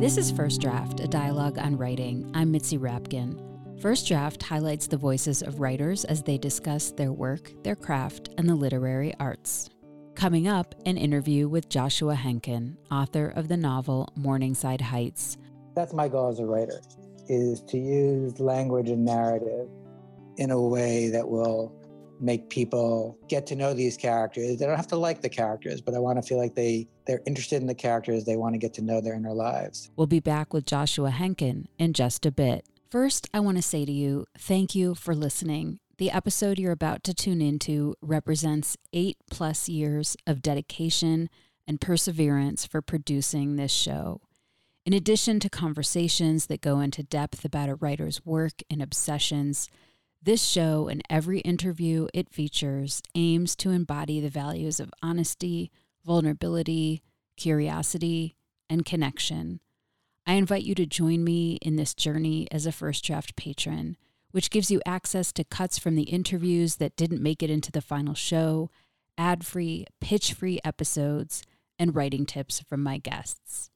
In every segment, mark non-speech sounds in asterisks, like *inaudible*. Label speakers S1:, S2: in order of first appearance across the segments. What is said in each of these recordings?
S1: This is First Draft, a dialogue on writing. I'm Mitzi Rapkin. First Draft highlights the voices of writers as they discuss their work, their craft, and the literary arts. Coming up, an interview with Joshua Henkin, author of the novel Morningside Heights.
S2: That's my goal as a writer, is to use language and narrative in a way that will make people get to know these characters. They don't have to like the characters, but I want to feel like they they're interested in the characters. They want to get to know their inner lives.
S1: We'll be back with Joshua Henkin in just a bit. First, I want to say to you, thank you for listening. The episode you're about to tune into represents eight plus years of dedication and perseverance for producing this show. In addition to conversations that go into depth about a writer's work and obsessions, this show and every interview it features aims to embody the values of honesty, vulnerability, curiosity, and connection I invite you to join me in this journey as a First Draft patron, which gives you access to cuts from the interviews that didn't make it into the final show, ad free, pitch free episodes, and writing tips from my guests.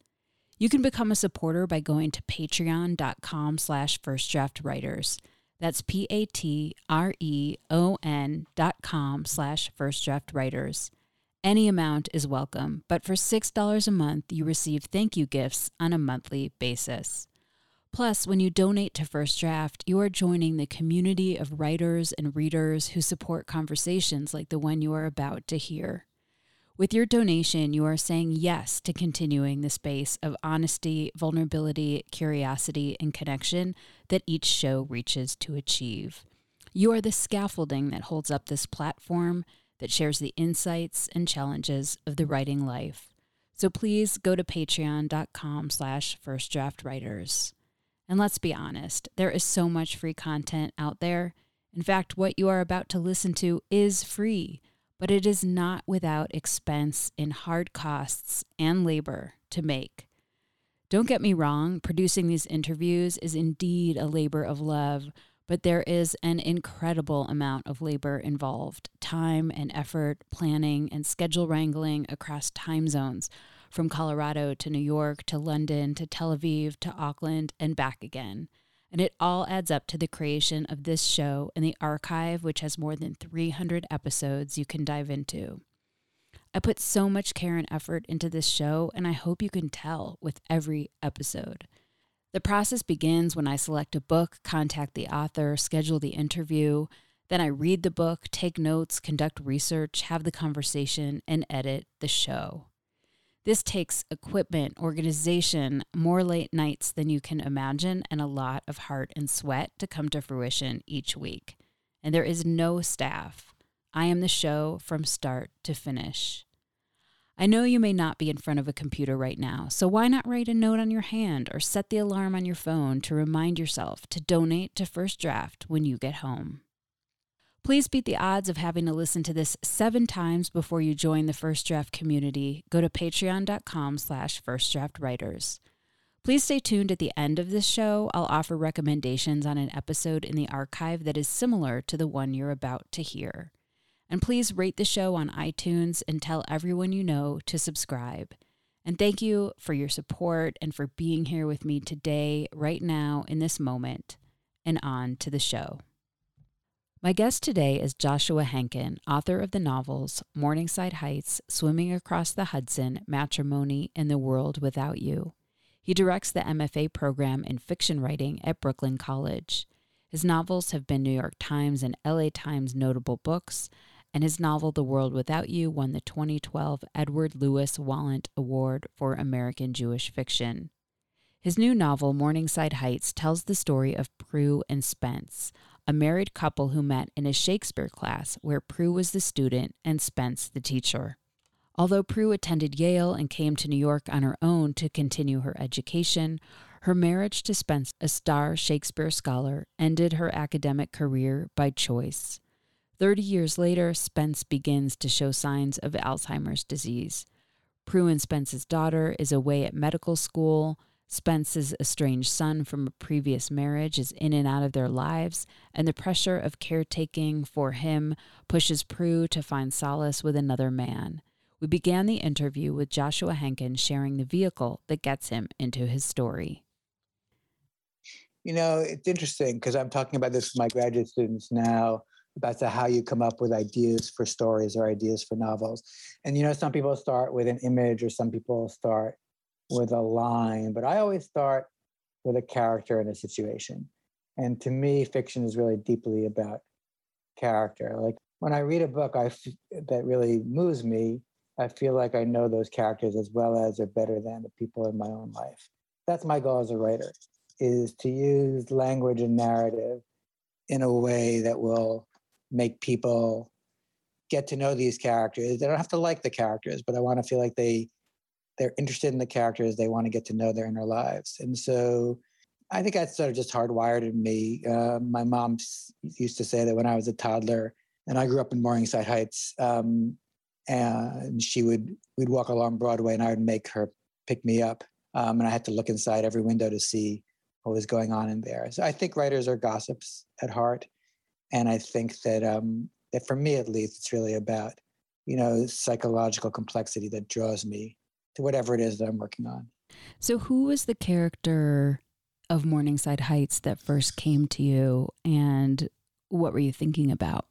S1: You can become a supporter by going to patreon.com slash firstdraftwriters. That's P-A-T-R-E-O-N dot com slash firstdraftwriters. Any amount is welcome, but for $6 a month, you receive thank you gifts on a monthly basis. Plus, when you donate to First Draft, you are joining the community of writers and readers who support conversations like the one you are about to hear. With your donation, you are saying yes to continuing the space of honesty, vulnerability, curiosity, and connection that each show reaches to achieve. You are the scaffolding that holds up this platform that shares the insights and challenges of the writing life. So please go to patreon.com slash firstdraftwriters. And let's be honest, there is so much free content out there. In fact, what you are about to listen to is free, but it is not without expense in hard costs and labor to make. Don't get me wrong, producing these interviews is indeed a labor of love but there is an incredible amount of labor involved time and effort, planning, and schedule wrangling across time zones from Colorado to New York to London to Tel Aviv to Auckland and back again. And it all adds up to the creation of this show and the archive, which has more than 300 episodes you can dive into. I put so much care and effort into this show, and I hope you can tell with every episode. The process begins when I select a book, contact the author, schedule the interview. Then I read the book, take notes, conduct research, have the conversation, and edit the show. This takes equipment, organization, more late nights than you can imagine, and a lot of heart and sweat to come to fruition each week. And there is no staff. I am the show from start to finish. I know you may not be in front of a computer right now, so why not write a note on your hand or set the alarm on your phone to remind yourself to donate to First Draft when you get home? Please beat the odds of having to listen to this seven times before you join the First Draft community. Go to patreon.com slash firstdraftwriters. Please stay tuned at the end of this show. I'll offer recommendations on an episode in the archive that is similar to the one you're about to hear. And please rate the show on iTunes and tell everyone you know to subscribe. And thank you for your support and for being here with me today, right now, in this moment. And on to the show. My guest today is Joshua Henkin, author of the novels Morningside Heights, Swimming Across the Hudson, Matrimony, and the World Without You. He directs the MFA program in fiction writing at Brooklyn College. His novels have been New York Times and LA Times notable books, and his novel The World Without You won the 2012 Edward Lewis Wallant Award for American Jewish Fiction. His new novel, Morningside Heights, tells the story of Prue and Spence, a married couple who met in a Shakespeare class where Prue was the student and Spence the teacher. Although Prue attended Yale and came to New York on her own to continue her education, her marriage to Spence, a star Shakespeare scholar, ended her academic career by choice. Thirty years later, Spence begins to show signs of Alzheimer's disease. Prue and Spence's daughter is away at medical school. Spence's estranged son from a previous marriage is in and out of their lives, and the pressure of caretaking for him pushes Prue to find solace with another man. We began the interview with Joshua Henkin sharing the vehicle that gets him into his story.
S2: You know, it's interesting because I'm talking about this with my graduate students now about the, how you come up with ideas for stories or ideas for novels. And you know, some people start with an image or some people start with a line, but I always start with a character and a situation. And to me, fiction is really deeply about character. Like when I read a book I f- that really moves me, I feel like I know those characters as well as or better than the people in my own life. That's my goal as a writer, is to use language and narrative in a way that will make people get to know these characters. They don't have to like the characters, but I want to feel like they they're interested in the characters. They want to get to know their inner lives, and so I think that's sort of just hardwired in me. Uh, my mom used to say that when I was a toddler, and I grew up in Morningside Heights, um, and she would we'd walk along Broadway, and I would make her pick me up, um, and I had to look inside every window to see what was going on in there. So I think writers are gossips at heart, and I think that um, that for me at least, it's really about you know psychological complexity that draws me to whatever it is that I'm working on.
S1: So, who was the character of Morningside Heights that first came to you, and what were you thinking about?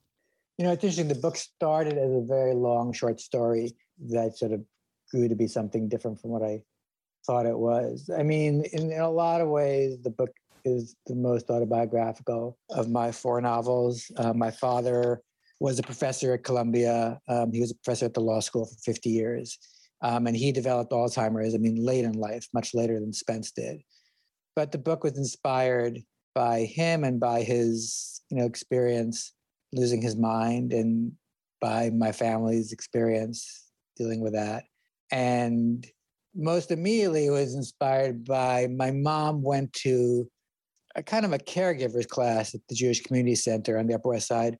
S2: You know, it's interesting. The book started as a very long short story that sort of grew to be something different from what I thought it was. I mean, in, in a lot of ways, the book is the most autobiographical of my four novels. Uh, my father was a professor at Columbia. Um, he was a professor at the law school for 50 years. Um, and he developed Alzheimer's, I mean, late in life, much later than Spence did. But the book was inspired by him and by his, you know, experience losing his mind and by my family's experience dealing with that. And most immediately it was inspired by my mom went to a kind of a caregivers class at the Jewish Community Center on the Upper West Side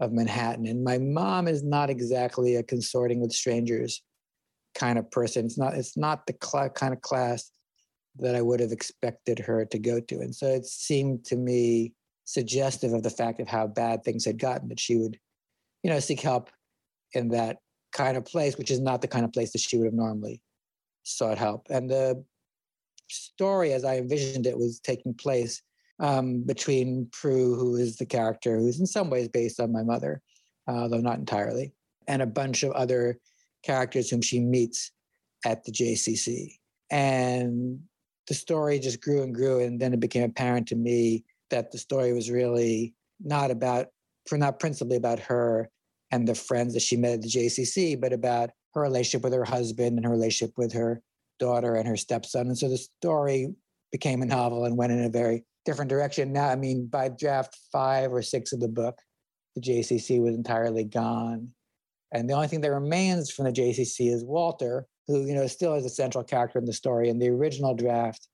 S2: of Manhattan. And my mom is not exactly a consorting with strangers kind of person. It's not it's not the cl- kind of class that I would have expected her to go to. And so it seemed to me suggestive of the fact of how bad things had gotten that she would, you know, seek help in that kind of place, which is not the kind of place that she would have normally sought help. And the story, as I envisioned it, was taking place um, between Prue, who is the character who's in some ways based on my mother, uh, though not entirely, and a bunch of other characters whom she meets at the JCC. And the story just grew and grew. And then it became apparent to me that the story was really not about, for not principally about her and the friends that she met at the JCC, but about her relationship with her husband and her relationship with her daughter and her stepson. And so the story became a novel and went in a very different direction. Now, I mean, by draft five or six of the book, the JCC was entirely gone. And the only thing that remains from the JCC is Walter, who you know still is a central character in the story. In the original draft,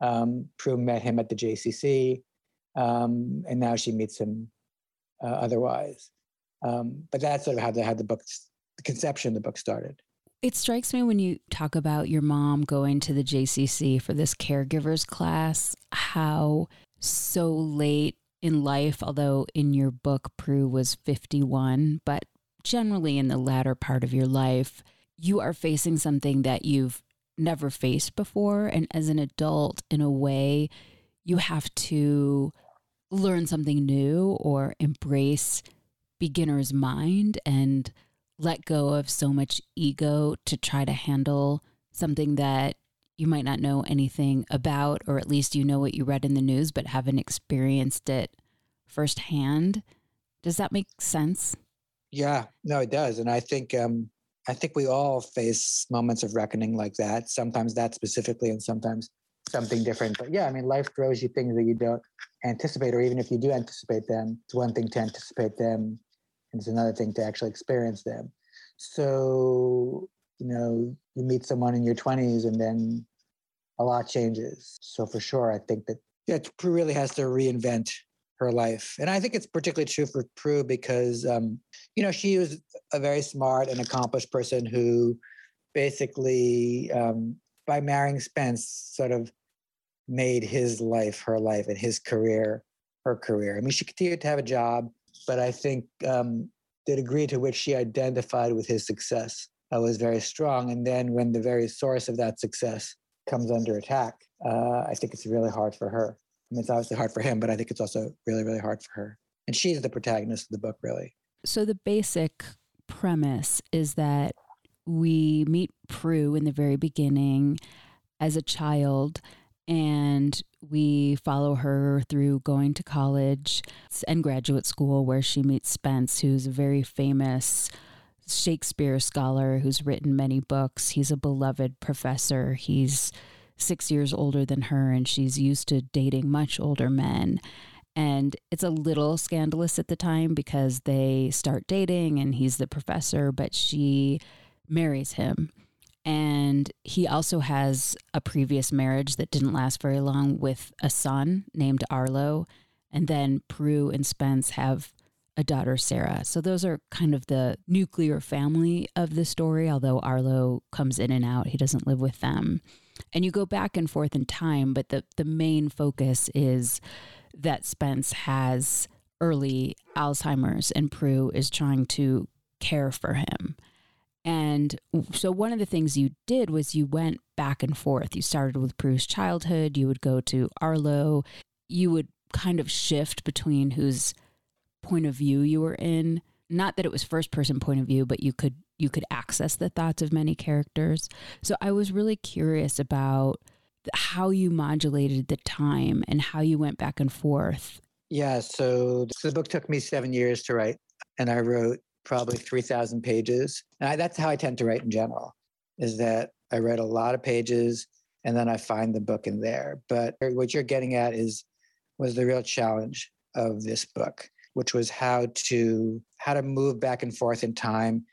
S2: um, Prue met him at the JCC, um, and now she meets him uh, otherwise. Um, but that's sort of how the how the book, the conception of the book started.
S1: It strikes me when you talk about your mom going to the JCC for this caregivers class, how so late in life, although in your book Prue was 51, but generally in the latter part of your life, you are facing something that you've never faced before. And as an adult, in a way, you have to learn something new or embrace beginner's mind and let go of so much ego to try to handle something that you might not know anything about, or at least you know what you read in the news, but haven't experienced it firsthand. Does that make sense?
S2: Yeah, no, it does, and I think um, I think we all face moments of reckoning like that. Sometimes that specifically, and sometimes something different. But yeah, I mean, life throws you things that you don't anticipate, or even if you do anticipate them, it's one thing to anticipate them, and it's another thing to actually experience them. So you know, you meet someone in your twenties, and then a lot changes. So for sure, I think that yeah, Prue really has to reinvent her life. And I think it's particularly true for Prue because, um, you know, she was a very smart and accomplished person who basically, um, by marrying Spence, sort of made his life her life and his career her career. I mean, she continued to have a job, but I think um, the degree to which she identified with his success uh, was very strong. And then when the very source of that success comes under attack, uh, I think it's really hard for her. Mean, it's obviously hard for him, but I think it's also really, really hard for her. And she's the protagonist of the book, really.
S1: So the basic premise is that we meet Prue in the very beginning as a child and we follow her through going to college and graduate school where she meets Spence, who's a very famous Shakespeare scholar who's written many books. He's a beloved professor. He's six years older than her, and she's used to dating much older men. And it's a little scandalous at the time because they start dating and he's the professor, but she marries him. And he also has a previous marriage that didn't last very long with a son named Arlo. And then Prue and Spence have a daughter, Sarah. So those are kind of the nuclear family of the story, although Arlo comes in and out. He doesn't live with them. And you go back and forth in time, but the, the main focus is that Spence has early Alzheimer's and Prue is trying to care for him. And so one of the things you did was you went back and forth. You started with Prue's childhood, you would go to Arlo, you would kind of shift between whose point of view you were in. Not that it was first person point of view, but you could you could access the thoughts of many characters. So I was really curious about how you modulated the time and how you went back and forth.
S2: Yeah, so, the book took me seven years to write, and I wrote probably 3,000 pages. And I, that's how I tend to write in general, is that I write a lot of pages and then I find the book in there. But what you're getting at is was the real challenge of this book, which was how to how to move back and forth in time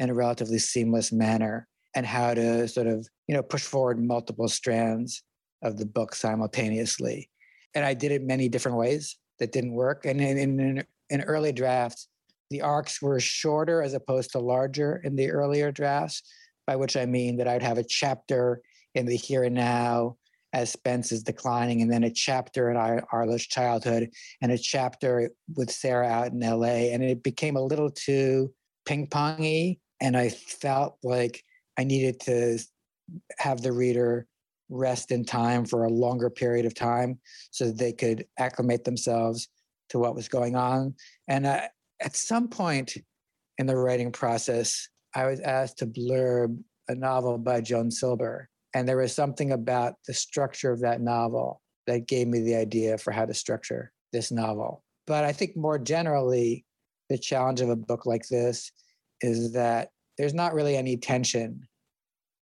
S2: in a relatively seamless manner and how to sort of you know push forward multiple strands of the book simultaneously and i did it many different ways that didn't work and in, in, in early drafts the arcs were shorter as opposed to larger in the earlier drafts by which i mean that i'd have a chapter in the here and now as Spence is declining, and then a chapter in Arlo's childhood, and a chapter with Sarah out in LA. And it became a little too ping pongy. And I felt like I needed to have the reader rest in time for a longer period of time so that they could acclimate themselves to what was going on. And uh, at some point in the writing process, I was asked to blurb a novel by Joan Silber. And there was something about the structure of that novel that gave me the idea for how to structure this novel. But I think more generally, the challenge of a book like this is that there's not really any tension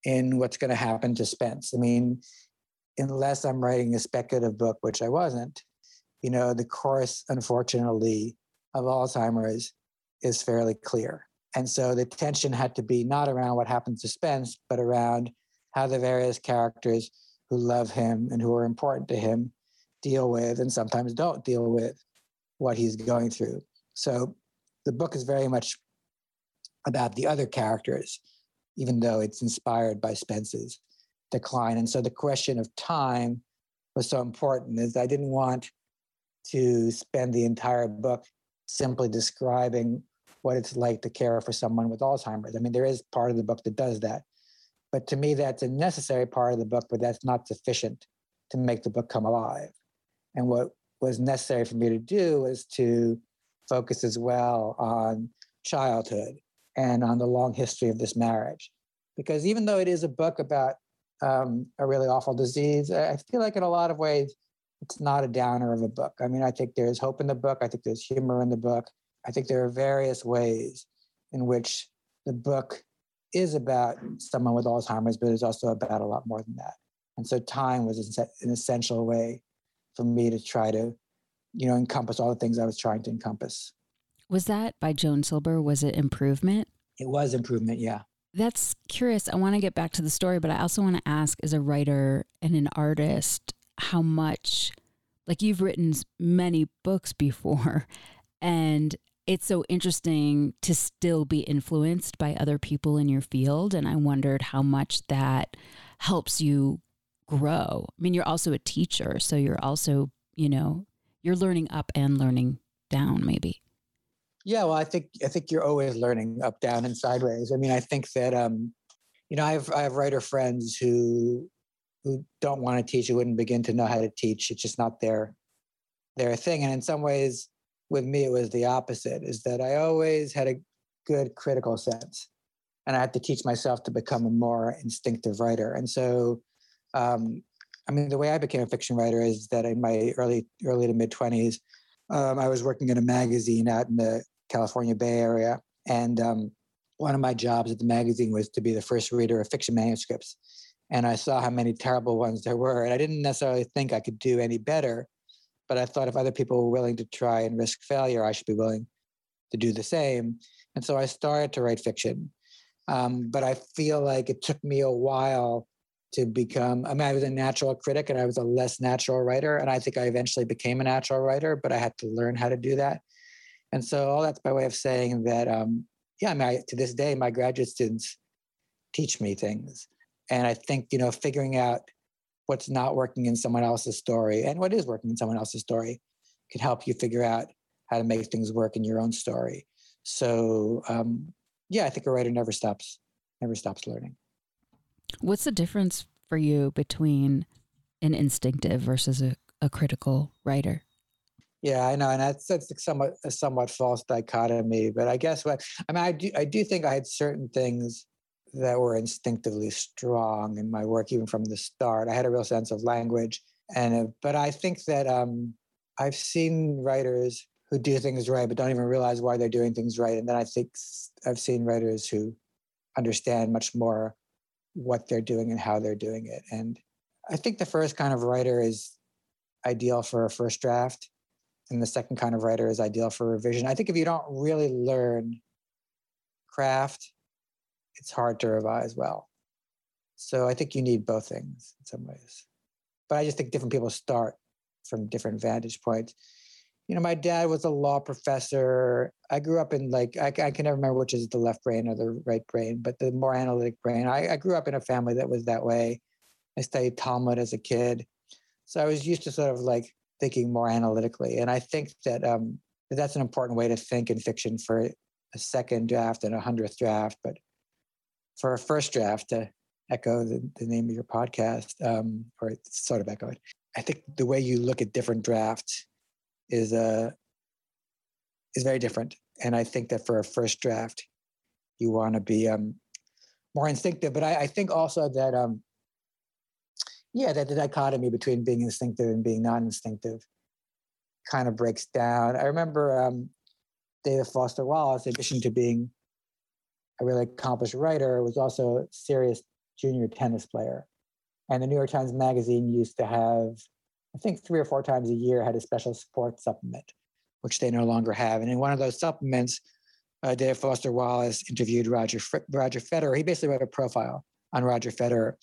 S2: in what's going to happen to Spence. I mean, unless I'm writing a speculative book, which I wasn't, you know, the course, unfortunately, of Alzheimer's is fairly clear. And so the tension had to be not around what happens to Spence, but around how the various characters who love him and who are important to him deal with and sometimes don't deal with what he's going through. So the book is very much about the other characters, even though it's inspired by Spence's decline. And so the question of time was so important is I didn't want to spend the entire book simply describing what it's like to care for someone with Alzheimer's. I mean, there is part of the book that does that. But to me, that's a necessary part of the book, but that's not sufficient to make the book come alive. And what was necessary for me to do was to focus as well on childhood and on the long history of this marriage. Because even though it is a book about um, a really awful disease, I feel like in a lot of ways, it's not a downer of a book. I mean, I think there's hope in the book. I think there's humor in the book. I think there are various ways in which the book is about someone with Alzheimer's, but it's also about a lot more than that. And so time was an essential way for me to try to, you know, encompass all the things I was trying to encompass.
S1: Was that by Joan Silber? Was it improvement?
S2: It was improvement, yeah.
S1: That's curious. I want to get back to the story, but I also want to ask as a writer and an artist how much, like, you've written many books before, *laughs* and it's so interesting to still be influenced by other people in your field. And I wondered how much that helps you grow. I mean, you're also a teacher, so you're also, you know, you're learning up and learning down, maybe.
S2: Yeah, well, I think I think you're always learning up, down, and sideways. I mean, I think that um, you know, I have I have writer friends who who don't want to teach, who wouldn't begin to know how to teach. It's just not their their thing. And in some ways, with me, it was the opposite. Is that I always had a good critical sense, and I had to teach myself to become a more instinctive writer. And so, um, I mean, the way I became a fiction writer is that in my early early to mid twenties, um, I was working in a magazine out in the California Bay Area, and um, one of my jobs at the magazine was to be the first reader of fiction manuscripts. And I saw how many terrible ones there were, and I didn't necessarily think I could do any better, but I thought if other people were willing to try and risk failure, I should be willing to do the same. And so I started to write fiction. Um, but I feel like it took me a while to become i mean i was a natural critic and i was a less natural writer and i think i eventually became a natural writer but i had to learn how to do that and so all that's by way of saying that um, yeah i mean I, to this day my graduate students teach me things. And i think you know figuring out what's not working in someone else's story and what is working in someone else's story can help you figure out how to make things work in your own story. So um, yeah i think a writer never stops never stops learning.
S1: What's the difference for you between an instinctive versus a, a critical writer?
S2: Yeah, I know, and that's that's somewhat a somewhat false dichotomy. But I guess what I mean, I do I do think I had certain things that were instinctively strong in my work, even from the start. I had a real sense of language, and but I think that um, I've seen writers who do things right, but don't even realize why they're doing things right, and then I think I've seen writers who understand much more what they're doing and how they're doing it. And I think the first kind of writer is ideal for a first draft, and the second kind of writer is ideal for revision. I think if you don't really learn craft, it's hard to revise well. So I think you need both things in some ways. But I just think different people start from different vantage points you know, my dad was a law professor. I grew up in like, I, I, can never remember which is the left brain or the right brain, but the more analytic brain. I, I, grew up in a family that was that way. I studied Talmud as a kid. So I was used to sort of like thinking more analytically. And I think that, um, that's an important way to think in fiction for a second draft and a hundredth draft. But for a first draft, to echo the, the name of your podcast, um, or sort of echo it, I think the way you look at different drafts is uh, is very different. And I think that for a first draft, you want to be um, more instinctive. But I, I think also that um, yeah, that the dichotomy between being instinctive and being non-instinctive kind of breaks down. I remember um, David Foster Wallace, in addition to being a really accomplished writer, was also a serious junior tennis player. And the New York Times Magazine used to have I think three or four times a year had a special sports supplement, which they no longer have. And in one of those supplements, uh, Dave Foster Wallace interviewed Roger Roger Federer. He basically wrote a profile on Roger Federer,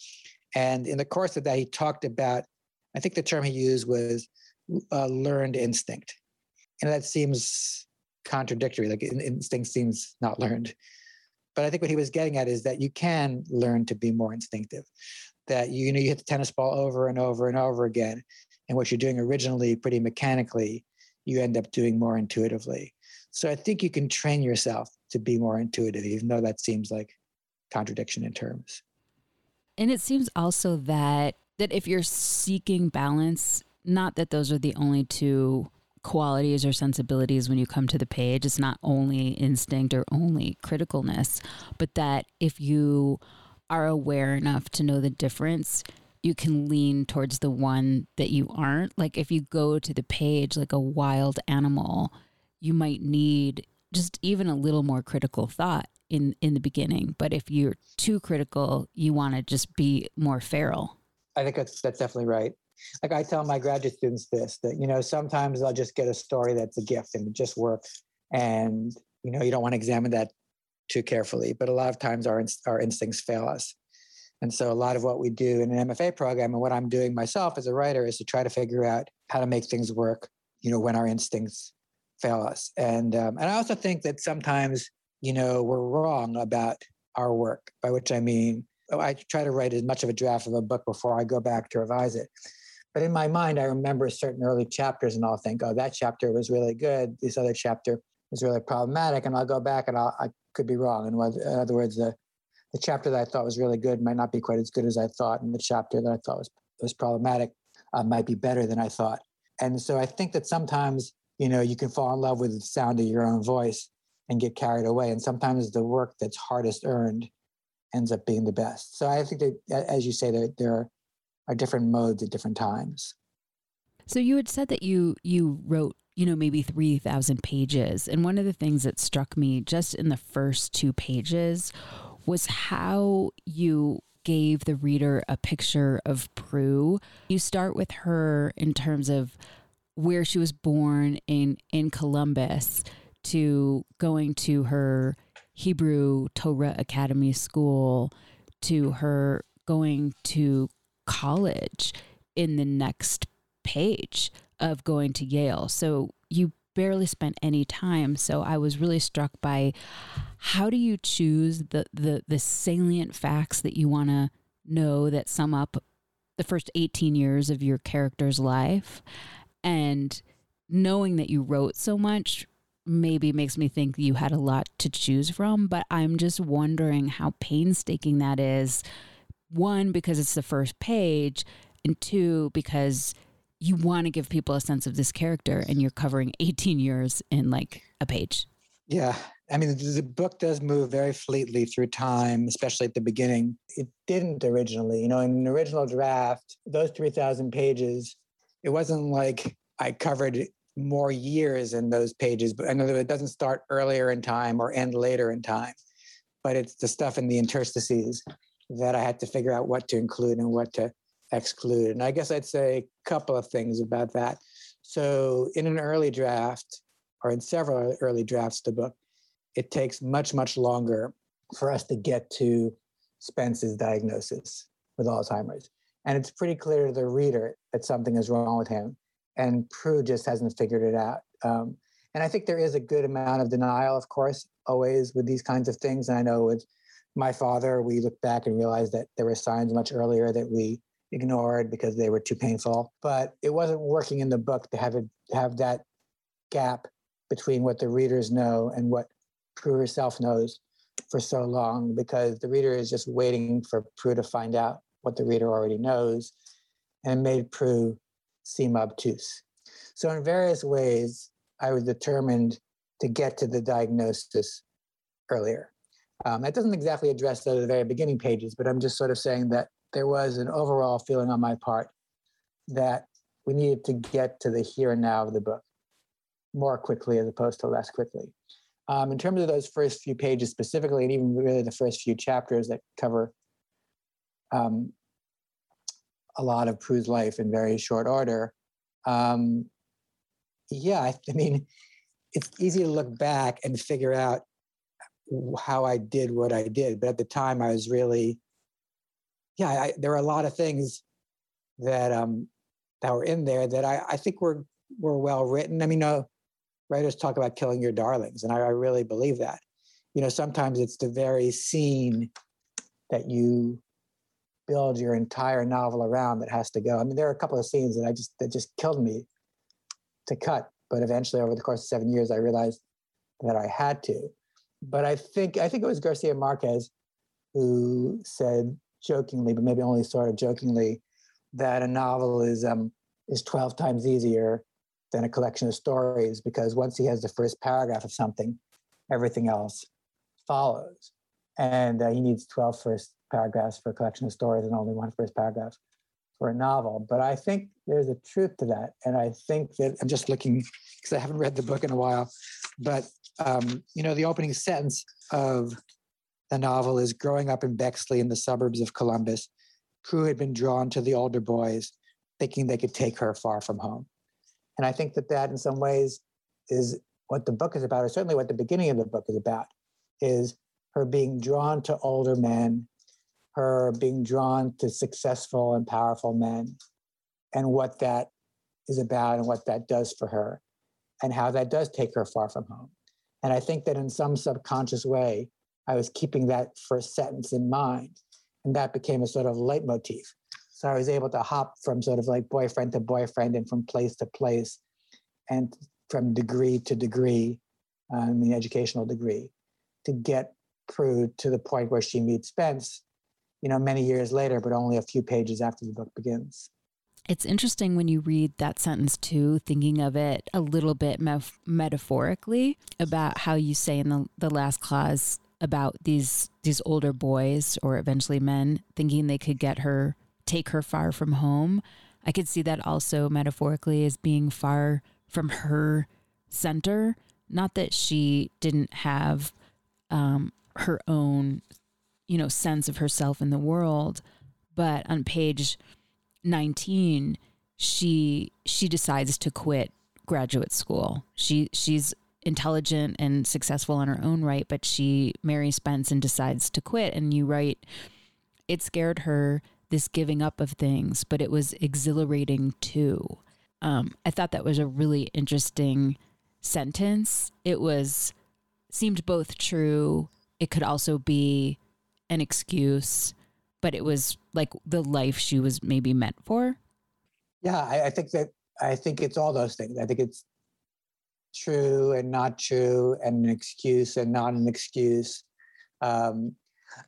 S2: and in the course of that, he talked about. I think the term he used was uh, learned instinct, and that seems contradictory. Like instinct seems not learned, but I think what he was getting at is that you can learn to be more instinctive. That you, you know you hit the tennis ball over and over and over again, and what you're doing originally pretty mechanically, you end up doing more intuitively. So I think you can train yourself to be more intuitive, even though that seems like contradiction in terms.
S1: And it seems also that that if you're seeking balance, not that those are the only two qualities or sensibilities when you come to the page. It's not only instinct or only criticalness, but that if you are aware enough to know the difference, you can lean towards the one that you aren't. Like if you go to the page like a wild animal, you might need just even a little more critical thought in in the beginning. But if you're too critical, you want to just be more feral.
S2: I think that's that's definitely right. Like I tell my graduate students this that you know sometimes I'll just get a story that's a gift and it just works, and you know you don't want to examine that too carefully. But a lot of times our our instincts fail us, and so a lot of what we do in an MFA program and what I'm doing myself as a writer is to try to figure out how to make things work, you know, when our instincts fail us. And um, and I also think that sometimes, you know, we're wrong about our work, by which I mean oh, I try to write as much of a draft of a book before I go back to revise it. But in my mind, I remember certain early chapters and I'll think, oh, that chapter was really good. This other chapter is really problematic. And I'll go back and I'll, I could be wrong. And in other words, the, the chapter that I thought was really good might not be quite as good as I thought. And the chapter that I thought was, was problematic uh, might be better than I thought. And so I think that sometimes, you know, you can fall in love with the sound of your own voice and get carried away. And sometimes the work that's hardest earned ends up being the best. So I think that, as you say, there, there are different modes at different times.
S1: So you had said that you you wrote, you know, maybe 3000 pages. And one of the things that struck me just in the first two pages was how you gave the reader a picture of Prue. You start with her in terms of where she was born in in Columbus to going to her Hebrew Torah Academy school to her going to college in the next page of going to Yale. So you barely spent any time. So I was really struck by how do you choose the the the salient facts that you want to know that sum up the first 18 years of your character's life and knowing that you wrote so much maybe makes me think you had a lot to choose from, but I'm just wondering how painstaking that is. One, because it's the first page, and two, because you want to give people a sense of this character and you're covering *laughs* 18 years in like a page.
S2: Yeah. I mean, the, book does move very fleetly through time, especially at the beginning. It didn't originally. You know, in an original draft, those 3,000 pages, it wasn't like I covered more years in those pages, but I know that it doesn't start earlier in time or end later in time, but it's the stuff in the interstices that I had to figure out what to include and what to exclude. And I guess I'd say a couple of things about that. So, in an early draft, or in several early drafts of the book, it takes much, much longer for us to get to Spence's diagnosis with Alzheimer's. And it's pretty clear to the reader that something is wrong with him and Prue just hasn't figured it out. Um, and I think there is a good amount of denial, of course, always with these kinds of things. And I know with my father, we look back and realize that there were signs much earlier that we ignored because they were too painful. But it wasn't working in the book to have it have that gap between what the readers know and what Prue herself knows for so long because the reader is just waiting for Prue to find out what the reader already knows and made Prue seem obtuse. So, in various ways, I was determined to get to the diagnosis earlier. Um, that doesn't exactly address the, the very beginning pages, but I'm just sort of saying that there was an overall feeling on my part that we needed to get to the here and now of the book more quickly as opposed to less quickly. Um, in terms of those first few pages specifically, and even really the first few chapters that cover um, a lot of Prue's life in very short order. Um, yeah, I, I mean, it's easy to look back and figure out how I did what I did. But at the time, I was really, yeah, I, there were a lot of things that um, that were in there that I, I think were were well written. I mean, no, writers talk about killing your darlings, and I, I really believe that. You know, sometimes it's the very scene that you build your entire novel around that has to go. I mean, there are a couple of scenes that I just that just killed me to cut, but eventually, over the course of seven years, I realized that I had to. But I think I think it was Garcia Marquez who said jokingly, but maybe only sort of jokingly, that a novel is um, is twelve times easier than a collection of stories because once he has the first paragraph of something, everything else follows, and uh, he needs 12 first paragraphs for a collection of stories and only one first paragraph for a novel. But I think there's a truth to that. And I think that I'm just looking because I haven't read the book in a while. But, um, you know, the opening sentence of the novel is growing up in Bexley in the suburbs of Columbus. Prue had been drawn to the older boys, thinking they could take her far from home. And I think that that in some ways is what the book is about, or certainly what the beginning of the book is about, is her being drawn to older men her being drawn to successful and powerful men and what that is about and what that does for her and how that does take her far from home. And I think that in some subconscious way, I was keeping that first sentence in mind. And that became a sort of leitmotif. So I was able to hop from sort of like boyfriend to boyfriend and from place to place and from degree to degree um, I mean, educational degree, to get Prue to the point where she meets Spence, you know, many years later, but only a few pages after the book begins.
S1: It's interesting when you read that sentence too, thinking of it a little bit metaphorically about how you say in the, the last clause about these these older boys or eventually men thinking they could get her take her far from home. I could see that also metaphorically as being far from her center. Not that she didn't have um, her own, you know, sense of herself in the world, but on page 19, she she decides to quit graduate school. She she's intelligent and successful on her own right, but she marries Spence and decides to quit. And you write, it scared her this giving up of things, but it was exhilarating too. Um, I thought that was a really interesting sentence. It was seemed both true. It could also be an excuse, but it was like the life she was maybe meant for.
S2: Yeah, I, I think that I think it's all those things. I think it's true and not true, and an excuse and not an excuse. Um,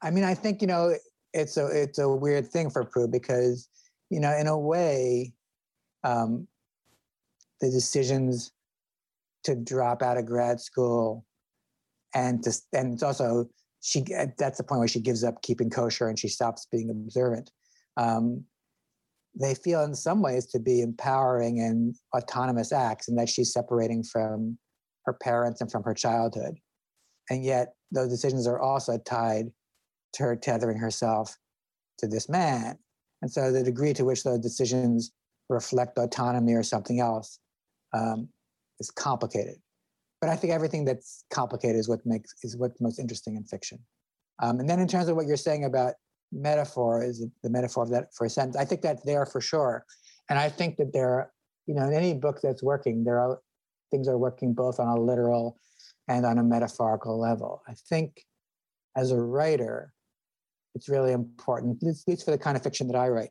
S2: I mean, I think you know it's a it's a weird thing for Prue because you know in a way um, the decisions to drop out of grad school and to and it's also she that's the point where she gives up keeping kosher and she stops being observant um, they feel in some ways to be empowering and autonomous acts and that she's separating from her parents and from her childhood and yet those decisions are also tied to her tethering herself to this man. And so the degree to which those decisions reflect autonomy or something else um, is complicated. But I think everything that's complicated is what makes is what's most interesting in fiction. Um, and then in terms of what you're saying about metaphor, is the metaphor of that for a sentence, I think that's there for sure. And I think that there, are, you know, in any book that's working, there are things are working both on a literal and on a metaphorical level. I think as a writer, it's really important, at least for the kind of fiction that I write,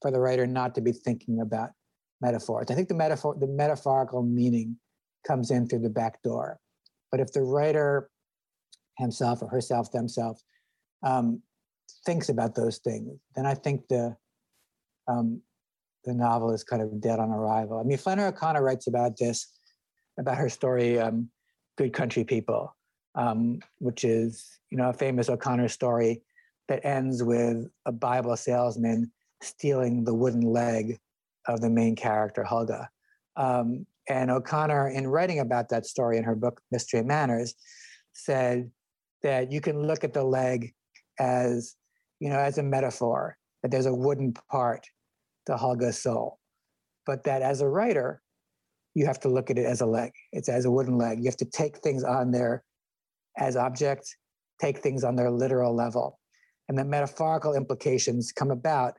S2: for the writer not to be thinking about metaphors. I think the metaphor, the metaphorical meaning comes in through the back door. But if the writer himself or herself, themselves, um, thinks about those things, then I think the um, the novel is kind of dead on arrival. I mean, Flannery O'Connor writes about this, about her story, um, "Good Country People," um, which is you know a famous O'Connor story that ends with a Bible salesman stealing the wooden leg of the main character, Hulga. Um, and O'Connor, in writing about that story in her book, Mystery Manners, said that you can look at the leg as, you know, as a metaphor, that there's a wooden part to Hulga's soul. But that as a writer, you have to look at it as a leg. It's as a wooden leg. You have to take things on there as objects, take things on their literal level and the metaphorical implications come about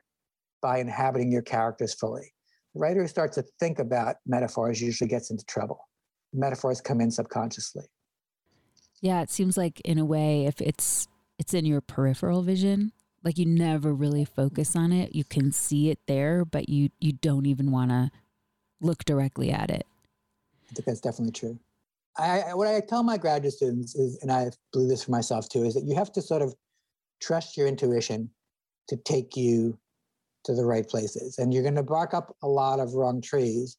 S2: by inhabiting your characters fully. Writer who starts to think about metaphors usually gets into trouble. Metaphors come in subconsciously.
S1: Yeah, it seems like in a way, if it's it's in your peripheral vision, like you never really focus on it, you can see it there, but you you don't even want to look directly at it.
S2: I think that's definitely true. I, what I tell my graduate students is, and I blew this for myself too, is that you have to sort of trust your intuition to take you to the right places. And you're going to bark up a lot of wrong trees.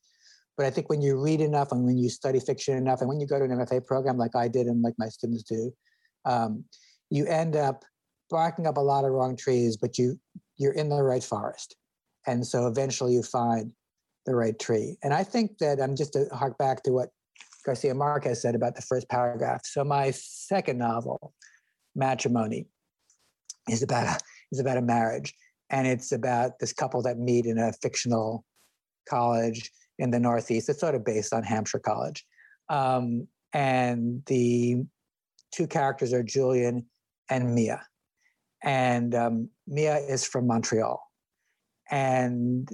S2: But I think when you read enough and when you study fiction enough and when you go to an MFA program like I did and like my students do, um, you end up barking up a lot of wrong trees, but you you're in the right forest. And so eventually you find the right tree. And I think that I'm um, just to hark back to what Garcia Marquez said about the first paragraph. So my second novel, Matrimony, is about a, is about a marriage, and it's about this couple that meet in a fictional college in the Northeast. It's sort of based on Hampshire College, um, and the two characters are Julian and Mia, and um, Mia is from Montreal, and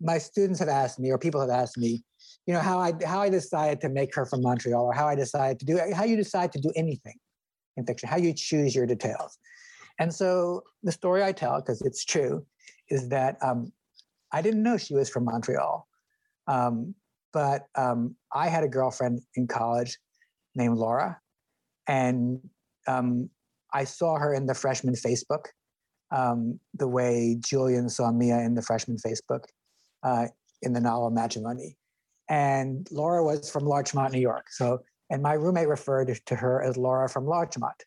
S2: my students have asked me, or people have asked me, you know, how I how I decided to make her from Montreal, or how I decided to do how you decide to do anything in fiction, how you choose your details. And so the story I tell, because it's true, is that um, I didn't know she was from Montreal. Um, but um, I had a girlfriend in college named Laura. And um, I saw her in the freshman Facebook, um, the way Julian saw Mia in the freshman Facebook uh, in the novel Matrimony. And Laura was from Larchmont, New York. So, and my roommate referred to her as Laura from Larchmont.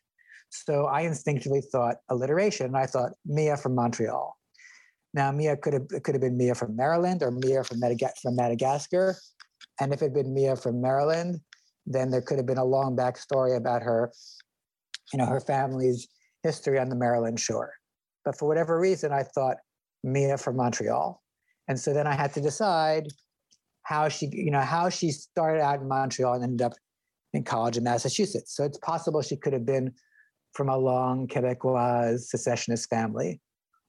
S2: So I instinctively thought alliteration, and I thought Mia from Montreal. Now, Mia could have could have been Mia from Maryland or Mia from, from Madagascar, and if it had been Mia from Maryland, then there could have been a long backstory about her, you know, her family's history on the Maryland shore. But for whatever reason, I thought Mia from Montreal, and so then I had to decide how she, you know, how she started out in Montreal and ended up in college in Massachusetts. So it's possible she could have been from a long Quebecois secessionist family,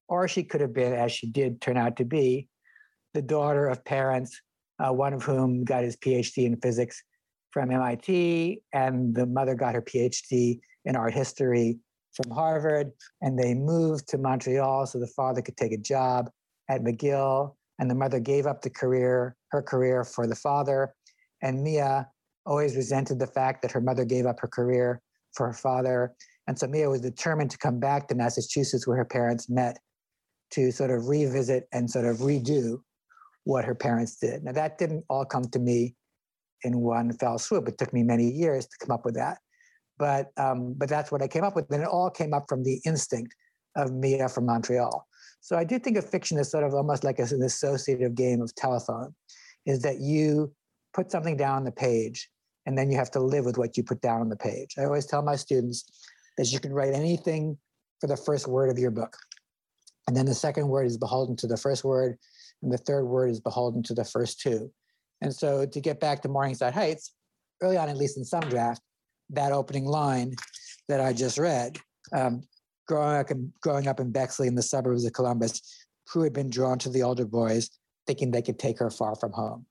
S2: or she could have been, as she did turn out to be, the daughter of parents, uh, one of whom got his PhD in physics from MIT, and the mother got her PhD in art history from Harvard. And they moved to Montreal so the father could take a job at McGill, and the mother gave up the career, her career, for the father. And Mia always resented the fact that her mother gave up her career for her father. And so Mia was determined to come back to Massachusetts where her parents met to sort of revisit and sort of redo what her parents did. Now, that didn't all come to me in one fell swoop. It took me many years to come up with that. But, um, but that's what I came up with. And it all came up from the instinct of Mia from Montreal. So I do think of fiction as sort of almost like an associative game of telephone, is that you put something down on the page and then you have to live with what you put down on the page. I always tell my students is you can write anything for the first word of your book. And then the second word is beholden to the first word, and the third word is beholden to the first two. And so to get back to Morningside Heights, early on, at least in some draft, that opening line that I just read, um, growing, up in, growing up in Bexley in the suburbs of Columbus, Prue had been drawn to the older boys, thinking they could take her far from home.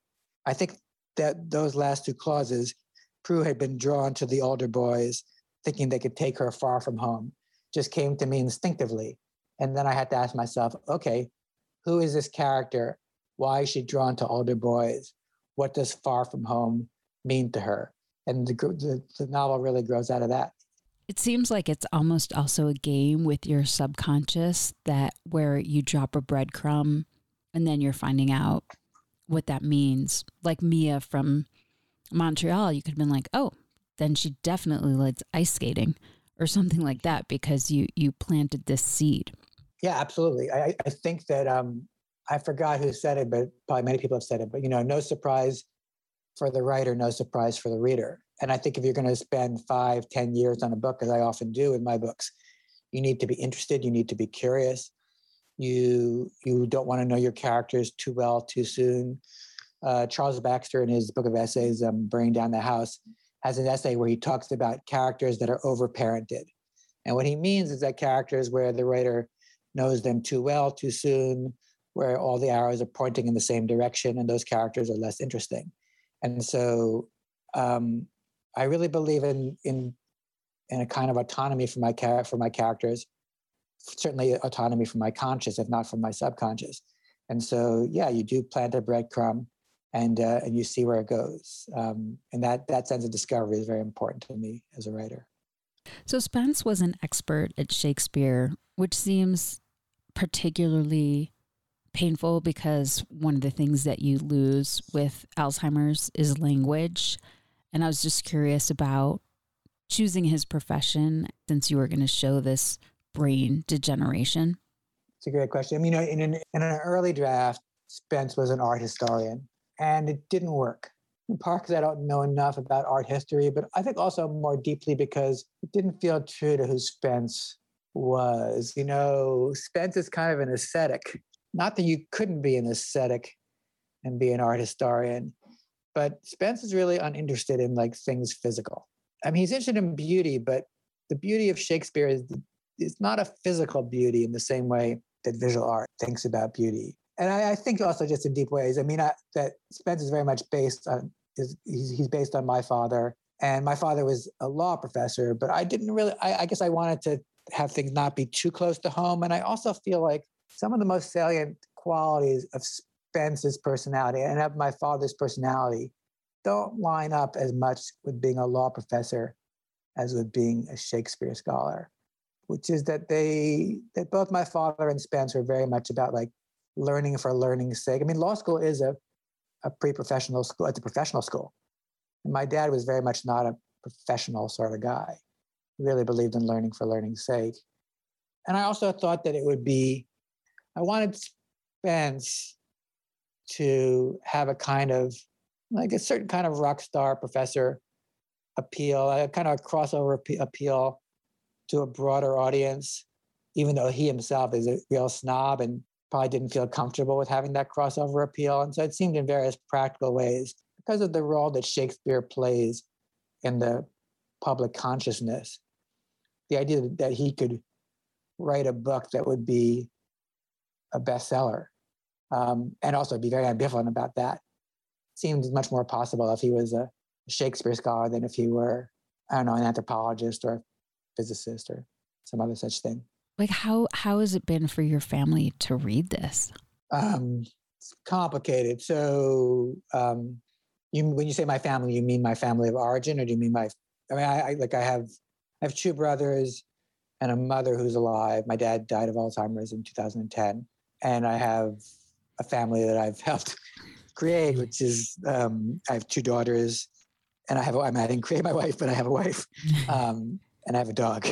S2: I think that those last two clauses, Prue had been drawn to the older boys, thinking they could take her far from home just came to me instinctively. And then I had to ask myself, okay, who is this character? Why is she drawn to older boys? What does far from home mean to her? And the, the, the novel really grows out of that.
S1: It seems like it's almost also a game with your subconscious that where you drop a breadcrumb and then you're finding out what that means. Like Mia from Montreal, you could have been like, oh, then she definitely likes ice skating or something like that because you you planted this seed.
S2: Yeah, absolutely. I, I think that um, I forgot who said it, but probably many people have said it. But you know, no surprise for the writer, no surprise for the reader. And I think if you're going to spend five, ten years on a book, as I often do in my books, you need to be interested. You need to be curious. You you don't want to know your characters too well too soon. Uh, Charles Baxter, in his book of essays, um, "Burning Down the House," has an essay where he talks about characters that are overparented. And what he means is that characters where the writer knows them too well, too soon, where all the arrows are pointing in the same direction, and those characters are less interesting. And so um, I really believe in, in, in a kind of autonomy for my, char- for my characters, certainly autonomy for my conscious, if not for my subconscious. And so, yeah, you do plant a breadcrumb and uh, and you see where it goes. Um, and that that sense of discovery is very important to me as a writer.
S1: So Spence was an expert at Shakespeare, which seems particularly painful because one of the things that you lose with Alzheimer's is language. And I was just curious about choosing his profession since you were going to show this brain degeneration.
S2: It's a great question. I mean, in an, in an early draft, Spence was an art historian and it didn't work. In part because I don't know enough about art history, but I think also more deeply because it didn't feel true to who Spence was. You know, Spence is kind of an ascetic. Not that you couldn't be an ascetic and be an art historian, but Spence is really uninterested in like things physical. I mean, he's interested in beauty, but the beauty of Shakespeare is it's not a physical beauty in the same way that visual art thinks about beauty and I, I, think also just in deep ways. I mean, I, that Spence is very much based on is he's, he's, based on my father, and my father was a law professor. But I didn't really. I, I guess I wanted to have things not be too close to home, and I also feel like some of the most salient qualities of Spence's personality and of my father's personality don't line up as much with being a law professor as with being a Shakespeare scholar, which is that they that both my father and Spence were very much about like learning for learning's sake. I mean, law school is a, a pre-professional school, it's a professional school. My dad was very much not a professional sort of guy. He really believed in learning for learning's sake. And I also thought that it would be, I wanted Spence to have a kind of like a certain kind of rock star professor appeal, a kind of crossover appeal to a broader audience, even though he himself is a real snob and probably didn't feel comfortable with having that crossover appeal. And so it seemed in various practical ways, because of the role that Shakespeare plays in the public consciousness, the idea that he could write a book that would be a bestseller um, and also be very ambivalent about that seemed much more possible if he was a Shakespeare scholar than if he were, I don't know, an anthropologist or a physicist or some other such thing.
S1: Like how how has it been for your family to read this?
S2: Um, it's complicated. So um, you when you say my family, you mean my family of origin, or do you mean my? I mean, I, I like I have I have two brothers and a mother who's alive. My dad died of Alzheimer's in 2010, and I have a family that I've *laughs* helped create, which is um, I have two daughters, and I have I, mean, I didn't create my wife, but I have a wife, *laughs* um, and I have a dog.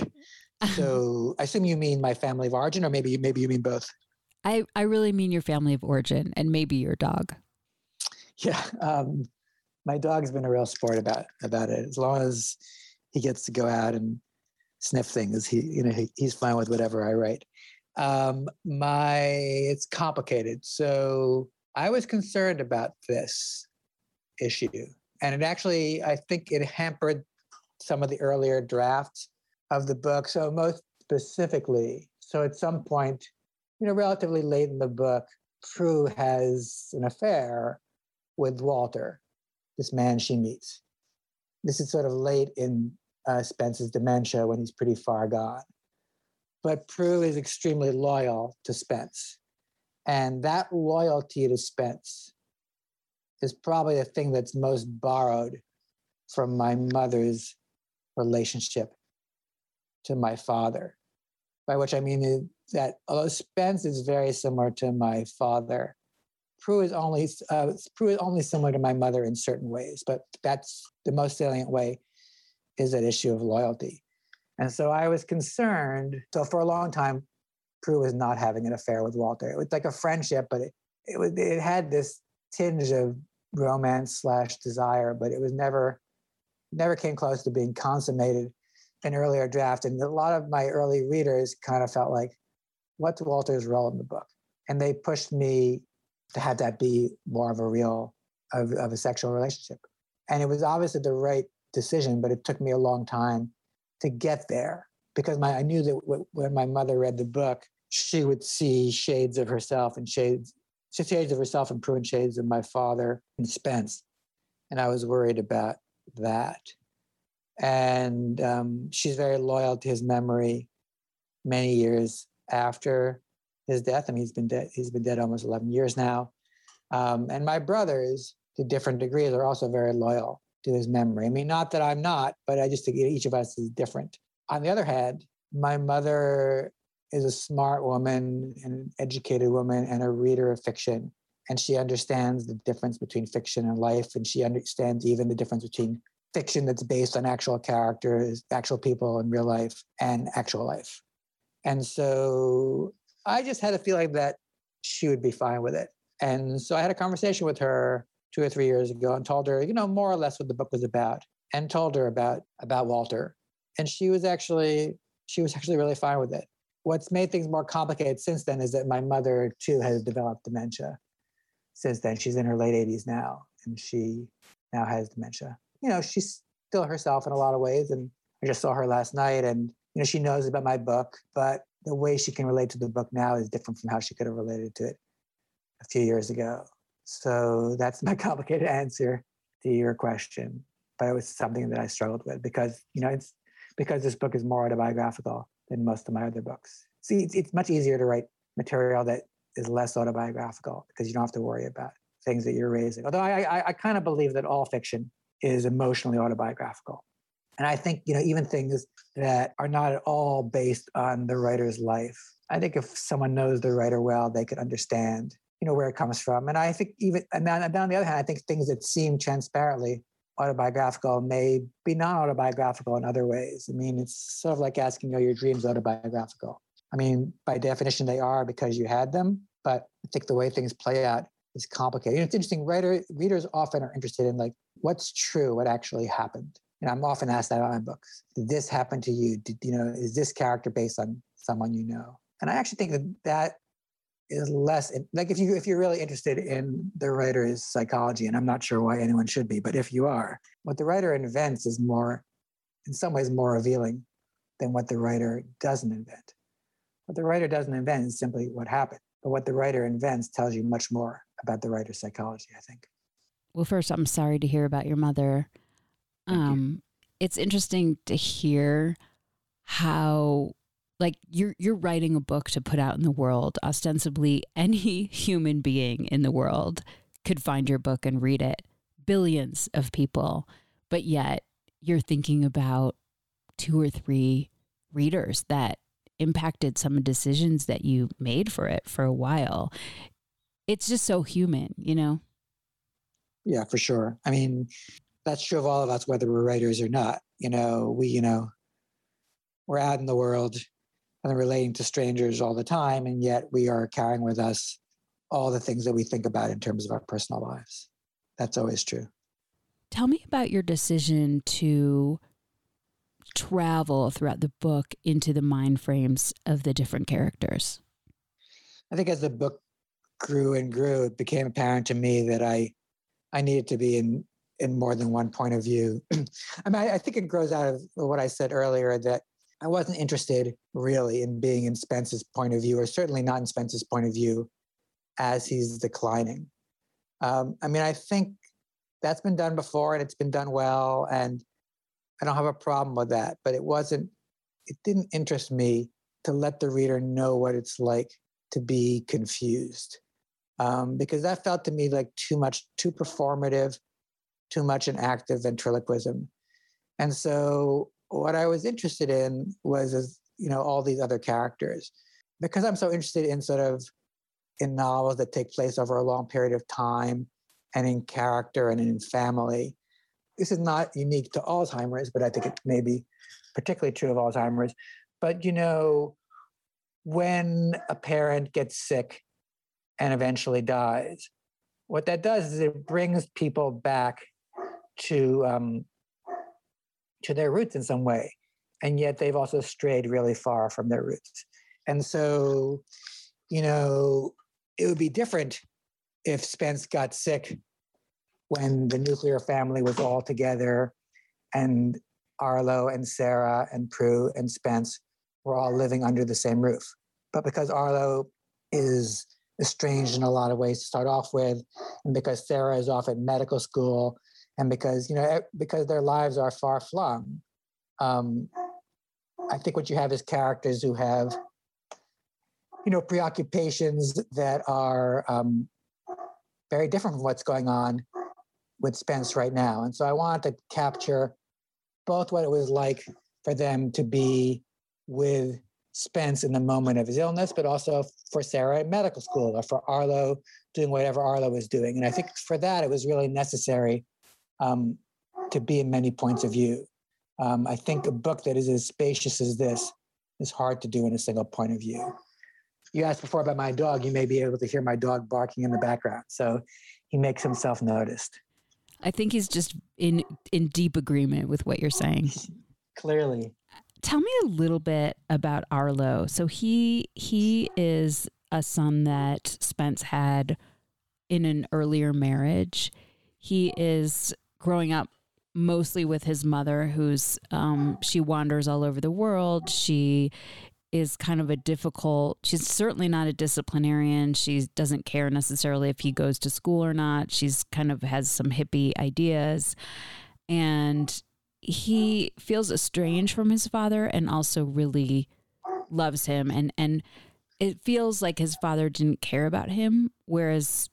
S2: So *laughs* I assume you mean my family of origin, or maybe maybe you mean both.
S1: I I really mean your family of origin, and maybe your dog.
S2: Yeah, um, my dog's been a real sport about about it. As long as he gets to go out and sniff things, he you know he, he's fine with whatever I write. Um, my it's complicated. So I was concerned about this issue, and it actually I think it hampered some of the earlier drafts of the book. So most specifically, so at some point, you know, relatively late in the book, Prue has an affair with Walter, this man she meets. This is sort of late in uh, Spence's dementia when he's pretty far gone. But Prue is extremely loyal to Spence. And that loyalty to Spence is probably the thing that's most borrowed from my mother's relationship to my father. By which I mean that although Spence is very similar to my father, Prue is only uh, Prue is only similar to my mother in certain ways, but that's the most salient way is that issue of loyalty. And so I was concerned. So for a long time, Prue was not having an affair with Walter. It was like a friendship, but it it, was, it had this tinge of romance slash desire, but it was never never came close to being consummated an earlier draft. And a lot of my early readers kind of felt like, what's Walter's role in the book? And they pushed me to have that be more of a real, of, of a sexual relationship. And it was obviously the right decision, but it took me a long time to get there because my, I knew that w- when my mother read the book, she would see shades of herself and shades, shades of herself and Prue and shades of my father and Spence. And I was worried about that and um, she's very loyal to his memory many years after his death. I mean, he's been dead. He's been dead almost 11 years now. Um, and my brothers, to different degrees, are also very loyal to his memory. I mean, not that I'm not, but I just think each of us is different. On the other hand, my mother is a smart woman an educated woman and a reader of fiction. And she understands the difference between fiction and life. And she understands even the difference between fiction that's based on actual characters, actual people in real life, and actual life. And so I just had a feeling that she would be fine with it. And so I had a conversation with her two or three years ago and told her, you know, more or less what the book was about, and told her about about Walter. And she was actually she was actually really fine with it. What's made things more complicated since then is that my mother too has developed dementia. Since then, she's in her late 80s now, and she now has dementia you know, she's still herself in a lot of ways. And I just saw her last night and, you know, she knows about my book, but the way she can relate to the book now is different from how she could have related to it a few years ago. So that's my *laughs* complicated answer to your question. But it was something that I struggled with because, you know, it's because this book is more autobiographical than most of my other books. See, it's, it's much easier to write material that is less autobiographical because you don't have to worry about things that you're raising. Although I, I, I kind of believe that all fiction is emotionally autobiographical. And I think, you know, even things that are not at all based on the writer's life. I think if someone knows the writer well, they could understand, you know, where it comes from. And I think even, and then, on the other hand, I think things that seem transparently autobiographical may be non-autobiographical in other ways. I mean, it's sort of like asking, are your dreams autobiographical? I mean, by definition, they are because you had them. But I think the way things play out is complicated. it's interesting. Writer readers often are interested in like what's true, what actually happened. And I'm often asked that in my books. Did this happen to you? Did you know? Is this character based on someone you know? And I actually think that that is less like if you if you're really interested in the writer's psychology, and I'm not sure why anyone should be, but if you are, what the writer invents is more, in some ways, more revealing than what the writer doesn't invent. What the writer doesn't invent is simply what happened, but what the writer invents tells you much more about the writer's psychology. I think.
S1: Well, first, I'm sorry to hear about your mother. Um, it's interesting to hear how like you're you're writing a book to put out in the world ostensibly any *laughs* human being in the world could find your book and read it billions of people but yet you're thinking about two or three readers that impacted some decisions that you made for it for a while it's just so human you know
S2: yeah for sure i mean that's true of all of us whether we're writers or not you know we you know we're out in the world and relating to strangers all the time, and yet we are carrying with us all the things that we think about in terms of our personal lives. That's always true.
S1: Tell me about your decision to travel throughout the book into the mind frames of the different characters.
S2: I think as the book grew and grew, it became apparent to me that I I needed to be in in more than one point of view. *clears throat* I mean, I, I think it grows out of what I said earlier that I wasn't interested really in being in Spence's point of view, or certainly not in Spence's point of view as he's declining. Um, I mean, I think that's been done before and it's been done well, and I don't have a problem with that. But it wasn't, it didn't interest me to let the reader know what it's like to be confused. Um, because that felt to me like too much, too performative, too much an act of ventriloquism. And so what I was interested in was, as you know, all these other characters, because I'm so interested in sort of in novels that take place over a long period of time, and in character and in family. This is not unique to Alzheimer's, but I think it may be particularly true of Alzheimer's. But you know, when a parent gets sick and eventually dies, what that does is it brings people back to um, to their roots in some way. And yet they've also strayed really far from their roots. And so, you know, it would be different if Spence got sick when the nuclear family was all together and Arlo and Sarah and Prue and Spence were all living under the same roof. But because Arlo is estranged in a lot of ways to start off with, and because Sarah is off at medical school and because you know because their lives are far flung um, i think what you have is characters who have you know preoccupations that are um, very different from what's going on with spence right now and so i wanted to capture both what it was like for them to be with spence in the moment of his illness but also for sarah at medical school or for arlo doing whatever arlo was doing and i think for that it was really necessary um, to be in many points of view. Um, I think a book that is as spacious as this is hard to do in a single point of view. You asked before about my dog. You may be able to hear my dog barking in the background. So he makes himself noticed.
S1: I think he's just in in deep agreement with what you're saying. *laughs*
S2: Clearly.
S1: Tell me a little bit about Arlo. So he he is a son that Spence had in an earlier marriage. He is growing up mostly with his mother, who's um, she wanders all over the world. She is kind of a difficult. She's certainly not a disciplinarian. She doesn't care necessarily if he goes to school or not. She's kind of has some hippie ideas, and he feels estranged from his father, and also really loves him. and And it feels like his father didn't care about him, whereas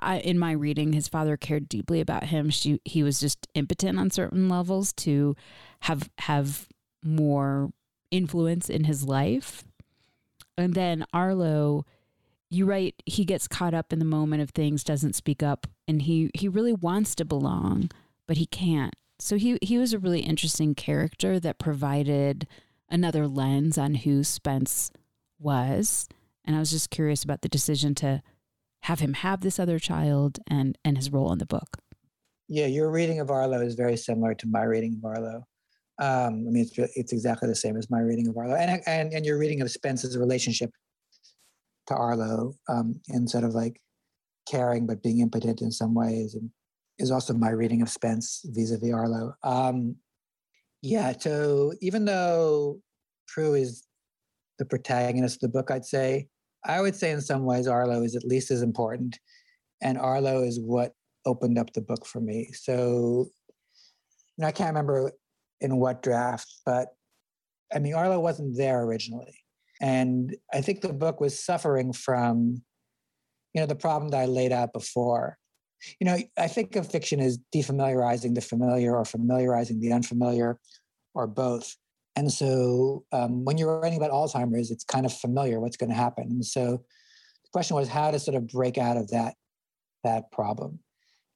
S1: I, in my reading, his father cared deeply about him. She, he was just impotent on certain levels to have have more influence in his life. And then Arlo, you write, he gets caught up in the moment of things, doesn't speak up, and he he really wants to belong, but he can't. So he he was a really interesting character that provided another lens on who Spence was. And I was just curious about the decision to have him have this other child and and his role in the book.
S2: Yeah, your reading of Arlo is very similar to my reading of Arlo. Um, I mean, it's it's exactly the same as my reading of Arlo, and and and your reading of Spence's relationship to Arlo, um, and sort of like caring but being impotent in some ways, and is also my reading of Spence vis-a-vis Arlo. Um, yeah, so even though Prue is the protagonist of the book, I'd say I would say in some ways Arlo is at least as important, and Arlo is what opened up the book for me. So, you know, I can't remember in what draft, but I mean, Arlo wasn't there originally, and I think the book was suffering from, you know, the problem that I laid out before. You know, I think of fiction as defamiliarizing the familiar or familiarizing the unfamiliar, or both. And so um, when you're writing about Alzheimer's, it's kind of familiar what's going to happen. And so the question was how to sort of break out of that that problem.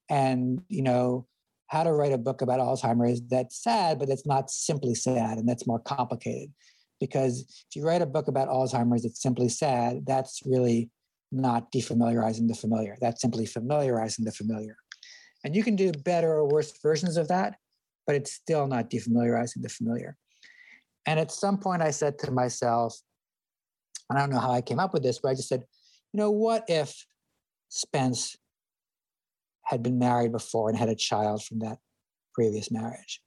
S2: And you know, how to write a book about Alzheimer's that's sad, but that's not simply sad and that's more complicated. Because if you write a book about Alzheimer's that's simply sad, that's really not defamiliarizing the familiar. That's simply familiarizing the familiar. And you can do better or worse versions of that, but it's still not defamiliarizing the familiar. And at some point, I said to myself, I don't know how I came up with this, but I just said, you know, what if Spence had been married before and had a child from that previous marriage?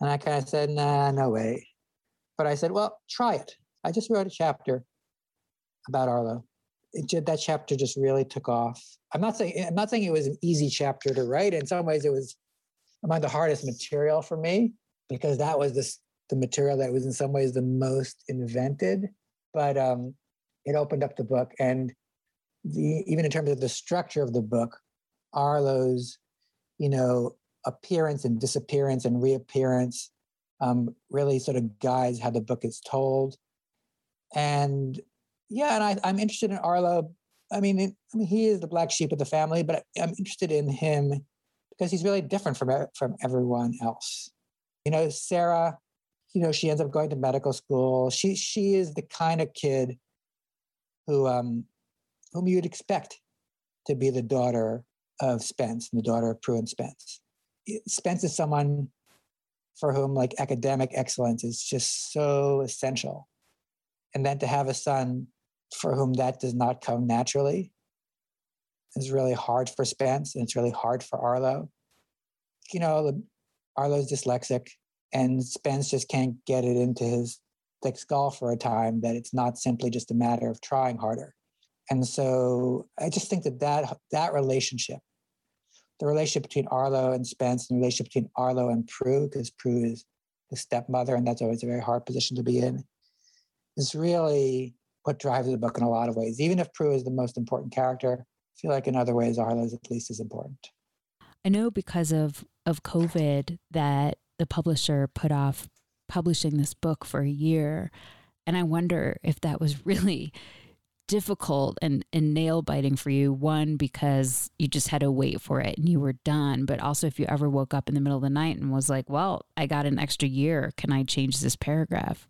S2: And I kind of said, nah, no way. But I said, well, try it. I just wrote a chapter about Arlo. It, that chapter just really took off. I'm not saying I'm not saying it was an easy chapter to write. In some ways, it was among the hardest material for me because that was this the material that was in some ways the most invented, but um, it opened up the book. And the, even in terms of the structure of the book, Arlo's, you know, appearance and disappearance and reappearance um, really sort of guides how the book is told. And yeah, and I, I'm interested in Arlo. I mean, it, I mean, he is the black sheep of the family, but I'm interested in him because he's really different from from everyone else. You know, Sarah you know, she ends up going to medical school. She she is the kind of kid who um, whom you'd expect to be the daughter of Spence and the daughter of Prue and Spence. Spence is someone for whom like academic excellence is just so essential. And then to have a son for whom that does not come naturally is really hard for Spence and it's really hard for Arlo. You know, Arlo's dyslexic and Spence just can't get it into his thick skull for a time that it's not simply just a matter of trying harder. And so I just think that that, that relationship, the relationship between Arlo and Spence, and the relationship between Arlo and Prue, because Prue is the stepmother, and that's always a very hard position to be in, is really what drives the book in a lot of ways. Even if Prue is the most important character, I feel like in other ways Arlo is at least as important.
S1: I know because of of COVID that the publisher put off publishing this book for a year. And I wonder if that was really difficult and, and nail biting for you. One, because you just had to wait for it and you were done. But also, if you ever woke up in the middle of the night and was like, well, I got an extra year. Can I change this paragraph?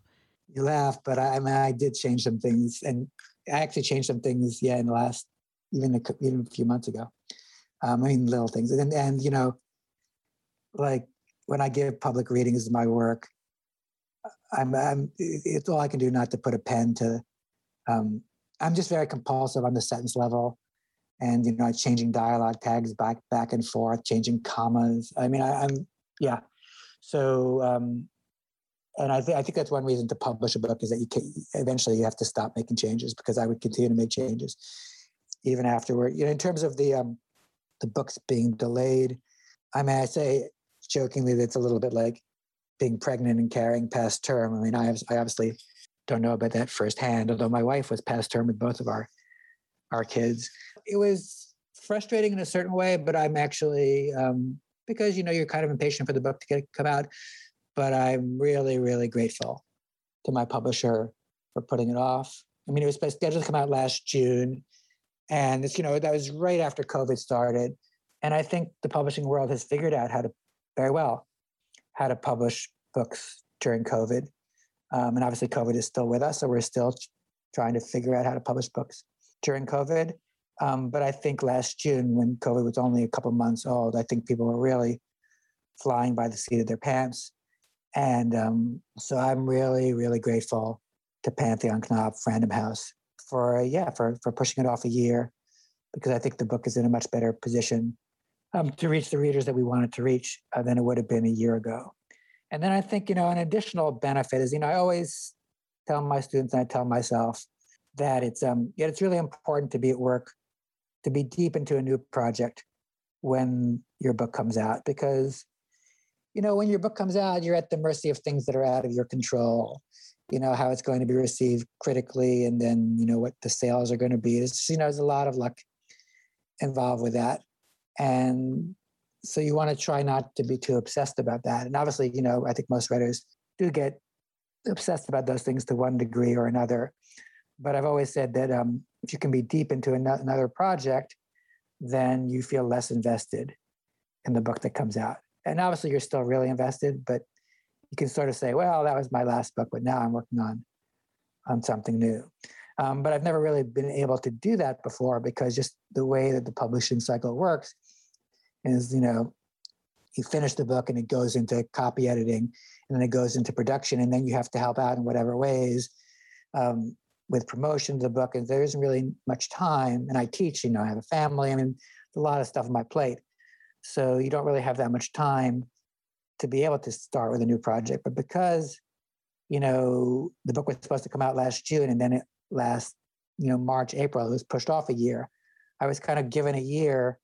S2: You laugh, but I, I mean, I did change some things. And I actually changed some things, yeah, in the last, even a, even a few months ago. Um, I mean, little things. And, and, you know, like when I give public readings of my work, I'm, I'm it's all I can do not to put a pen to. Um, I'm just very compulsive on the sentence level, and you know, changing dialogue tags back back and forth, changing commas. I mean, I, am yeah. So, um, and I think I think that's one reason to publish a book is that you can, eventually you have to stop making changes because I would continue to make changes even afterward. You know, in terms of the um, the books being delayed, I mean, I say jokingly that it's a little bit like being pregnant and carrying past term. I mean, I, have, I obviously don't know about that firsthand, although my wife was past term with both of our our kids. It was frustrating in a certain way, but I'm actually um, because you know you're kind of impatient for the book to get come out. But I'm really, really grateful to my publisher for putting it off. I mean, it was scheduled to come out last June, and it's you know that was right after COVID started, and I think the publishing world has figured out how to very well how to publish books during COVID. Um, and obviously, COVID is still with us, so we're still trying to figure out how to publish books during COVID. Um, but I think last June, when COVID was only a couple months old, I think people were really flying by the seat of their pants. And um, so I'm really, really grateful to Pantheon Knopf, Random House for yeah for for pushing it off a year, because I think the book is in a much better position um, to reach the readers that we wanted to reach uh, than it would have been a year ago. And then I think you know an additional benefit is you know I always tell my students and I tell myself that it's um yet it's really important to be at work to be deep into a new project when your book comes out because you know when your book comes out you're at the mercy of things that are out of your control you know how it's going to be received critically and then you know what the sales are going to be. It's you know there's a lot of luck involved with that. And so you want to try not to be too obsessed about that and obviously you know i think most writers do get obsessed about those things to one degree or another but i've always said that um, if you can be deep into another project, then you feel less invested in the book that comes out. And obviously, you're still really invested, but you can sort of say, "Well, that was my last book, but now I'm working on on something new." Um, but I've never really been able to do that before because just the way that the publishing cycle works is, you know, you finish the book and it goes into copy editing, and then it goes into production, and then you have to help out in whatever ways. Um, with promotion of the book, and there isn't really much time. And I teach, you know, I have a family. I mean, a lot of stuff on my plate. So you don't really have that much time to be able to start with a new project. But because, you know, the book was supposed to come out last June and then it last, you know, March, April, it was pushed off a year. I was kind of given a year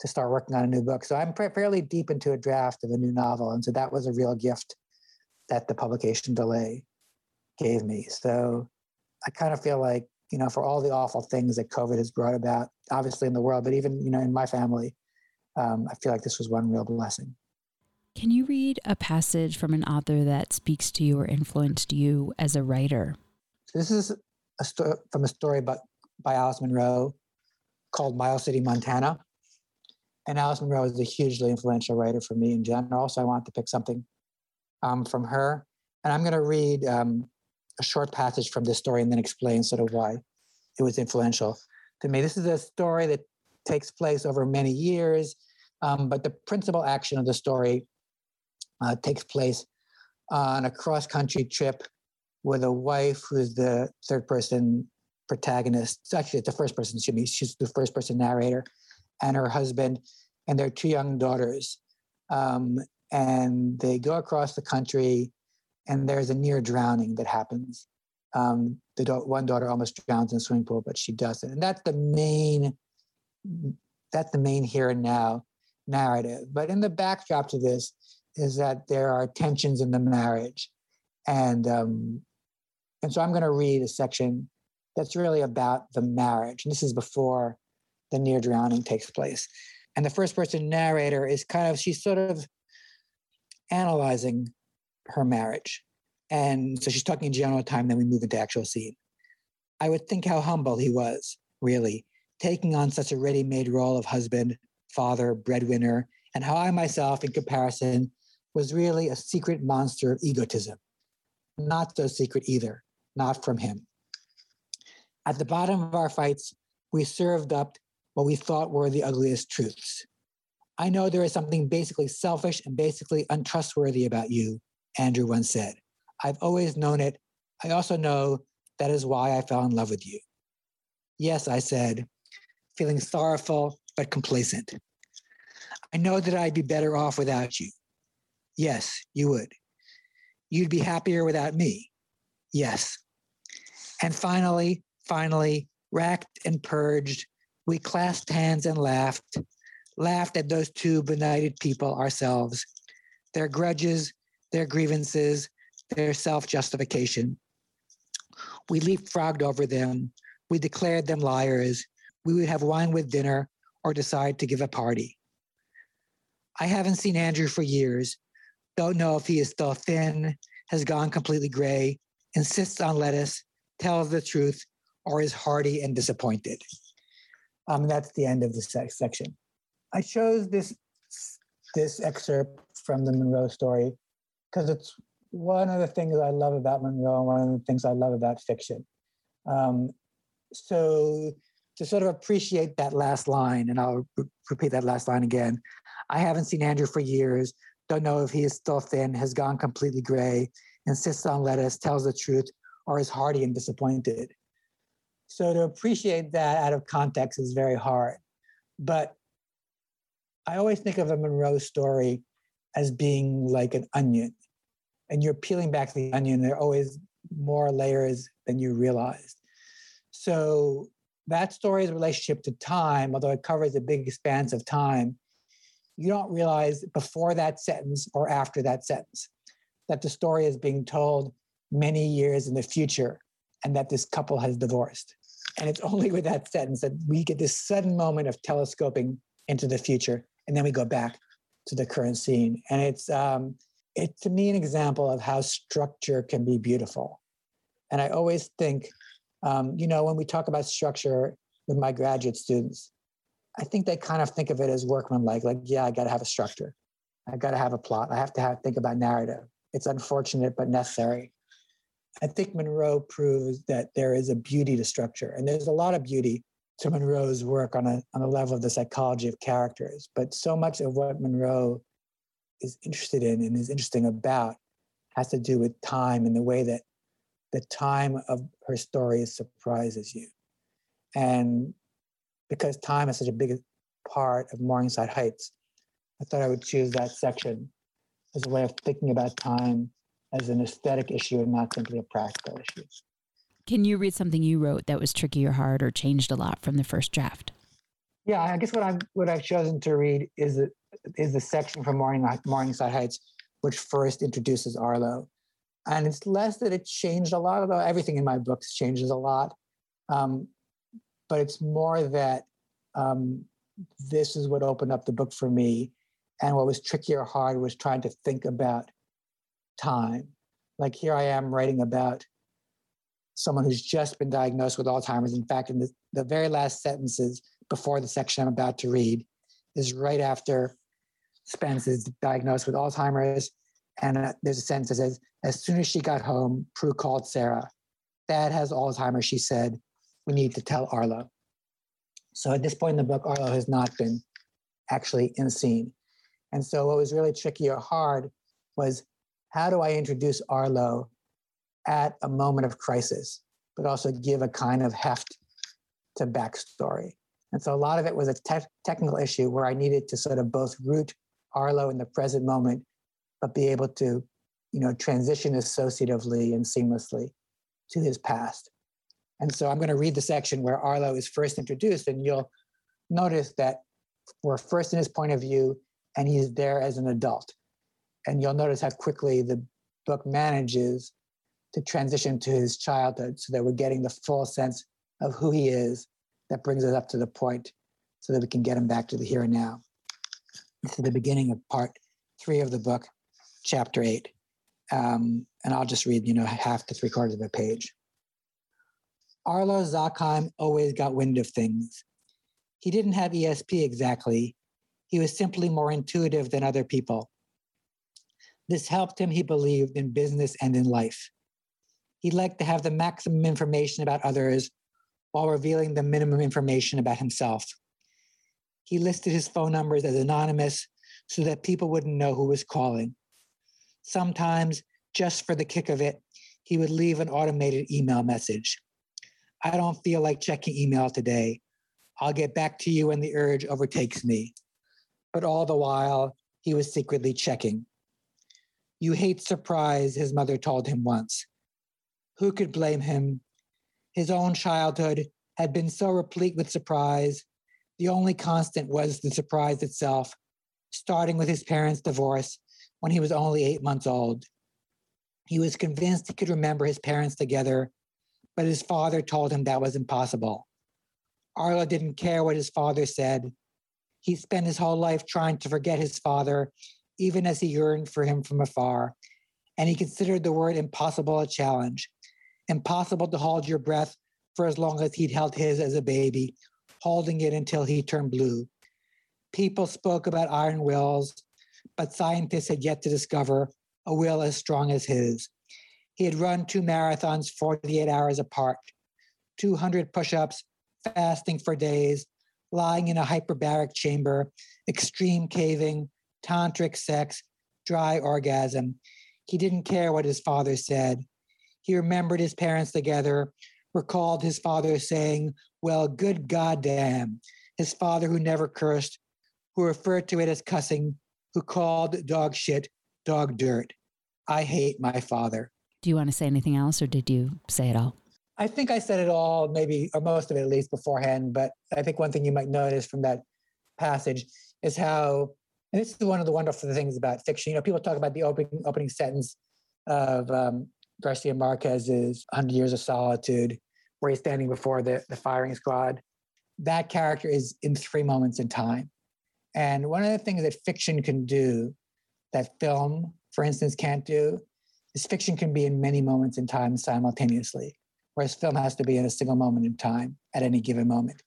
S2: to start working on a new book. So I'm fairly deep into a draft of a new novel. And so that was a real gift that the publication delay gave me. So I kind of feel like, you know, for all the awful things that COVID has brought about, obviously in the world, but even, you know, in my family, um, I feel like this was one real blessing.
S1: Can you read a passage from an author that speaks to you or influenced you as a writer?
S2: So this is a story from a story by, by Alice Munro called Miles City, Montana. And Alice Munro is a hugely influential writer for me in general. So I wanted to pick something um, from her. And I'm going to read um, a short passage from this story and then explain sort of why it was influential to me. This is a story that takes place over many years, um, but the principal action of the story uh, takes place on a cross country trip with a wife who's the third person protagonist. Actually, it's the first person, she meets. She's the first person narrator, and her husband, and their two young daughters. Um, and they go across the country and there's a near drowning that happens. Um, the da- one daughter almost drowns in a swimming pool, but she doesn't, and that's the main. That's the main here and now narrative. But in the backdrop to this is that there are tensions in the marriage, and um, and so I'm going to read a section that's really about the marriage, and this is before the near drowning takes place. And the first person narrator is kind of she's sort of analyzing her marriage. And so she's talking in general time, then we move into actual scene. I would think how humble he was, really, taking on such a ready made role of husband, father, breadwinner, and how I myself, in comparison, was really a secret monster of egotism. Not so secret either, not from him. At the bottom of our fights, we served up what we thought were the ugliest truths. I know there is something basically selfish and basically untrustworthy about you, Andrew once said. I've always known it. I also know that is why I fell in love with you. Yes, I said, feeling sorrowful but complacent. I know that I'd be better off without you. Yes, you would. You'd be happier without me. Yes. And finally, finally, racked and purged, we clasped hands and laughed, laughed at those two benighted people ourselves, their grudges, their grievances, their self justification. We leapfrogged over them. We declared them liars. We would have wine with dinner or decide to give a party. I haven't seen Andrew for years. Don't know if he is still thin, has gone completely gray, insists on lettuce, tells the truth, or is hearty and disappointed. Um, that's the end of the section. I chose this this excerpt from the Munro story because it's one of the things I love about Munro, and one of the things I love about fiction. Um, so to sort of appreciate that last line, and I'll re- repeat that last line again. I haven't seen Andrew for years. Don't know if he is still thin, has gone completely gray, insists on lettuce, tells the truth, or is hearty and disappointed. So to appreciate that out of context is very hard. But I always think of a Munro story as being like an onion. And you're peeling back the onion, there are always more layers than you realized. So that story's relationship to time, although it covers a big expanse of time, you don't realize before that sentence or after that sentence that the story is being told many years in the future and that this couple has divorced. And it's *laughs* only with that sentence that we get this sudden moment of telescoping into the future, and then we go back to the current scene. And it's um, it's to me an example of how structure can be beautiful. And I always think, um, you know, when we talk about structure with my graduate students, I think they kind of think of it as workmanlike. Like, yeah, I got to have a structure. I got to have a plot. I have to have think about narrative. It's unfortunate but necessary. I think Munro proves that there is a beauty to structure, and there's a lot of beauty to Munro's work on a on a level of the psychology of characters. But so much of what Monroe is interested in and is interesting about has to do with time and the way that the time of her story surprises you. And because time is such a big part of Morningside Heights, I thought I would choose that section as a way of thinking about time as an aesthetic issue and not simply a practical issue.
S1: Can you read something you wrote that was tricky or hard or changed a lot from the first draft?
S2: Yeah, I guess what I've what I've chosen to read is the, is the section from Morning, Morningside Heights, which first introduces Arlo, and it's less that it changed a lot, although everything in my books changes a lot, um, but it's more that um, this is what opened up the book for me, and what was tricky or hard was trying to think about time. Like here I am writing about someone who's just been diagnosed with Alzheimer's. In fact, in the, the very last sentences before the section I'm about to read is right after Spence is diagnosed with Alzheimer's. And uh, there's a sentence that says, As soon as she got home, Prue called Sarah. Dad has Alzheimer's, she said. We need to tell Arlo. So at this point in the book, Arlo has not been actually in scene. And so what was really tricky or hard was how do I introduce Arlo at a moment of crisis, but also give a kind of heft to backstory? And so a lot of it was a te- technical issue where I needed to sort of both root Arlo in the present moment, but be able to, you know, transition associatively and seamlessly to his past. And so I'm going to read the section where Arlo is first introduced, and you'll notice that we're first in his point of view, and he's there as an adult and you'll notice how quickly the book manages to transition to his childhood so that we're getting the full sense of who he is that brings us up to the point so that we can get him back to the here and now. This is the beginning of part three of the book, chapter eight. Um, and I'll just read, you know, half to three quarters of a page. Arlo Zakheim always got wind of things. He didn't have ESP exactly. He was simply more intuitive than other people. This helped him, he believed, in business and in life. He liked to have the maximum information about others while revealing the minimum information about himself. He listed his phone numbers as anonymous so that people wouldn't know who was calling. Sometimes, just for the kick of it, he would leave an automated email message. I don't feel like checking email today. I'll get back to you when the urge overtakes me. But all the while, he was secretly checking. You hate surprise, his mother told him once. Who could blame him? His own childhood had been so replete with surprise. The only constant was the surprise itself, starting with his parents' divorce when he was only eight months old. He was convinced he could remember his parents together, but his father told him that was impossible. Arlo didn't care what his father said. He spent his whole life trying to forget his father, even as he yearned for him from afar. And he considered the word impossible a challenge. Impossible to hold your breath for as long as he'd held his as a baby, holding it until he turned blue. People spoke about iron wills, but scientists had yet to discover a will as strong as his. He had run two marathons 48 hours apart, 200 push ups, fasting for days, lying in a hyperbaric chamber, extreme caving, tantric sex, dry orgasm. He didn't care what his father said. He remembered his parents together, recalled his father saying, Well, good goddamn. His father, who never cursed, who referred to it as cussing, who called dog shit dog dirt. I hate my father.
S1: Do you want to say anything else, or did you say it all?
S2: I think I said it all, maybe, or most of it at least beforehand. But I think one thing you might notice from that passage is how, and this is one of the wonderful things about fiction. You know, people talk about the opening opening sentence of um, Garcia Marquez's "100 Years of Solitude," where he's standing before the the firing squad. That character is in three moments in time, and one of the things that fiction can do, that film, for instance, can't do, is fiction can be in many moments in time simultaneously whereas film has to be in a single moment in time at any given moment.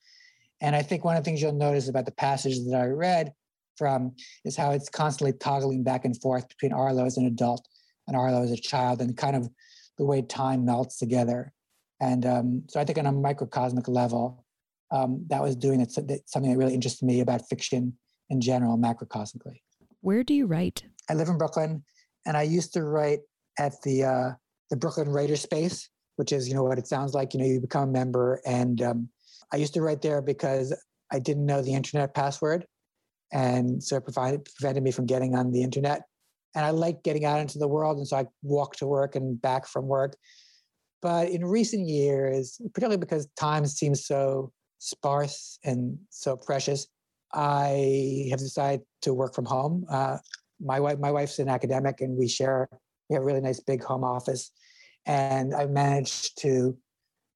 S2: And I think one of the things you'll notice about the passages that I read from is how it's constantly toggling back and forth between Arlo as an adult and Arlo as a child, and kind of the way time melts together. And um, so I think on a microcosmic level, um, that was doing it, something that really interested me about fiction in general, macrocosmically.
S1: Where do you write?
S2: I live in Brooklyn, and I used to write at the uh, the Brooklyn Writer Space, which is you know what it sounds like. You know, you become a member, and um, I used to write there because I didn't know the internet password, and so it provided, prevented me from getting on the internet. And I like getting out into the world, and so I walk to work and back from work. But in recent years, particularly because time seems so sparse and so precious, I have decided to work from home. Uh, my wife, my wife's an academic, and we share. We have a really nice big home office, and I managed to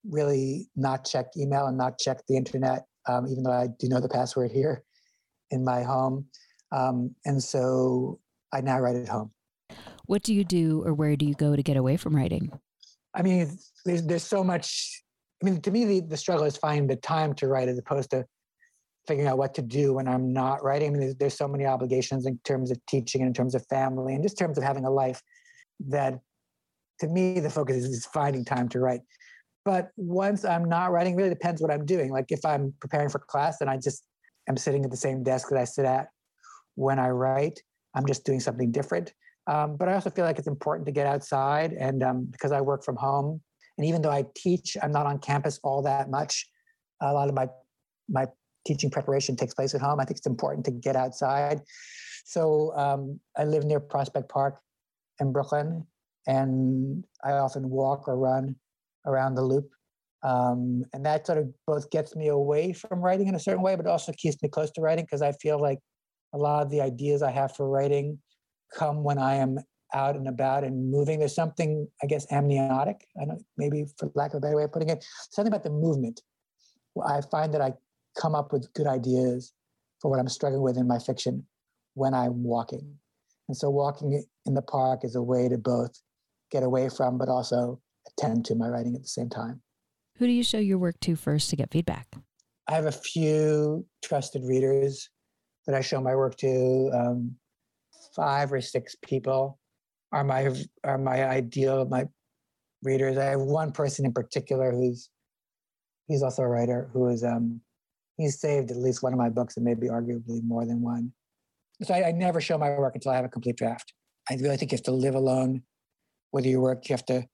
S2: really not check email and not check the internet, um, even though I do know the password here in my home. Um, and so I now write at home.
S1: What do you do or where do you go to get away from writing?
S2: I mean, there's, there's so much. I mean, to me, the, the struggle is finding the time to write as opposed to figuring out what to do when I'm not writing. I mean, there's, there's so many obligations in terms of teaching and in terms of family and just in terms of having a life that to me, the focus is finding time to write. But once I'm not writing, really depends what I'm doing. Like if I'm preparing for class, then I just am sitting at the same desk that I sit at when I write. I'm just doing something different. Um, but I also feel like it's important to get outside, and um, because I work from home, and even though I teach, I'm not on campus all that much. A lot of my my teaching preparation takes place at home. I think it's important to get outside. So um, I live near Prospect Park in Brooklyn, and I often walk or run around the loop. Um, and that sort of both gets me away from writing in a certain way, but also keeps me close to writing because I feel like a lot of the ideas I have for writing come when I am out and about and moving. There's something, I guess, amniotic. I don't, maybe for lack of a better way of putting it, something about the movement. I find that I come up with good ideas for what I'm struggling with in my fiction when I'm walking. And so walking in the park is a way to both get away from, but also attend to my writing at the same time.
S1: Who do you show your work to first to get feedback?
S2: I have a few trusted readers that I show my work to. Um, five or six people are my are my ideal my readers. I have one person in particular who's he's also a writer who is um, he's saved at least one of my books and maybe arguably more than one. So I, I never show my work until I have a complete draft. I really think you have to live alone whether you work, you have to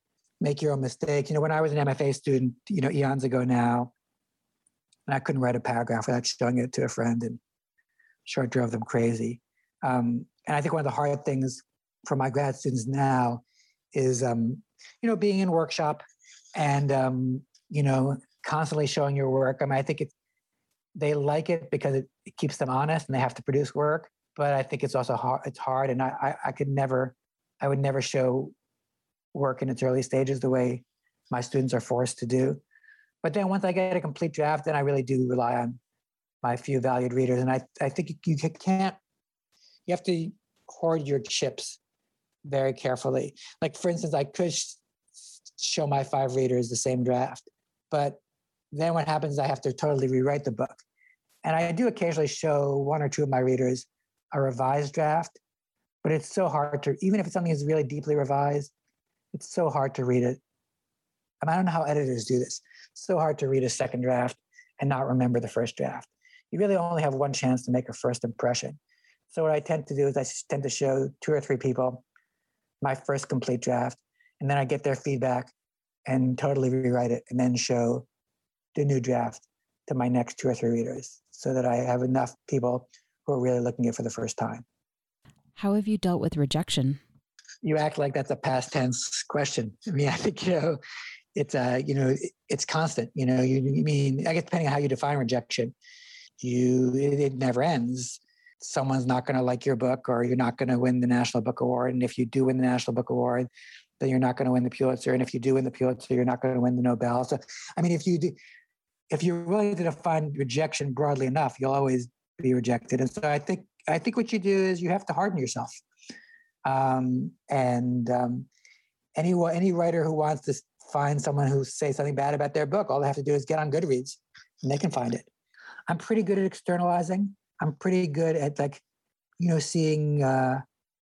S2: make your own mistakes. You know, when I was an MFA student, you know, eons ago now, and I couldn't write a paragraph without showing it to a friend, and sure it drove them crazy. Um, and I think one of the hard things for my grad students now is, um, you know, being in workshop and um, you know constantly showing your work. I mean, I think it they like it because it, it, keeps them honest and they have to produce work. But I think it's also hard. It's hard, and I, I, I could never, I would never show work in its early stages the way my students are forced to do. But then once I get a complete draft, then I really do rely on my few valued readers. And I, I think you can't, you have to hoard your chips very carefully. Like, for instance, I could sh- show my five readers the same draft, but then what happens is I have to totally rewrite the book. And I do occasionally show one or two of my readers a revised draft, but it's so hard to, even if it's something that's really deeply revised, it's so hard to read it. I, mean, I don't know how editors do this. It's so hard to read a second draft and not remember the first draft. You really only have one chance to make a first impression. So what I tend to do is I tend to show two or three people my first complete draft, and then I get their feedback and totally rewrite it, and then show the new draft to my next two or three readers, so that I have enough people who are really looking at it for the first time.
S1: How have you dealt with rejection?
S2: You act like that's a past tense question. I mean, *laughs* I think you know, it's uh, you know, it's constant. You know, you, you mean I guess depending on how you define rejection, you it, it never ends someone's not going to like your book or you're not going to win the National Book Award. And if you do win the National Book Award, then you're not going to win the Pulitzer. And if you do win the Pulitzer, you're not going to win the Nobel. So, I mean, if you do, if you're willing to define rejection broadly enough, you'll always be rejected. And so I think I think what you do is you have to harden yourself. Um, and um, any any writer who wants to find someone who say something bad about their book, all they have to do is get on Goodreads, and they can find it. I'm pretty good at externalizing. I'm pretty good at like, you know, seeing uh,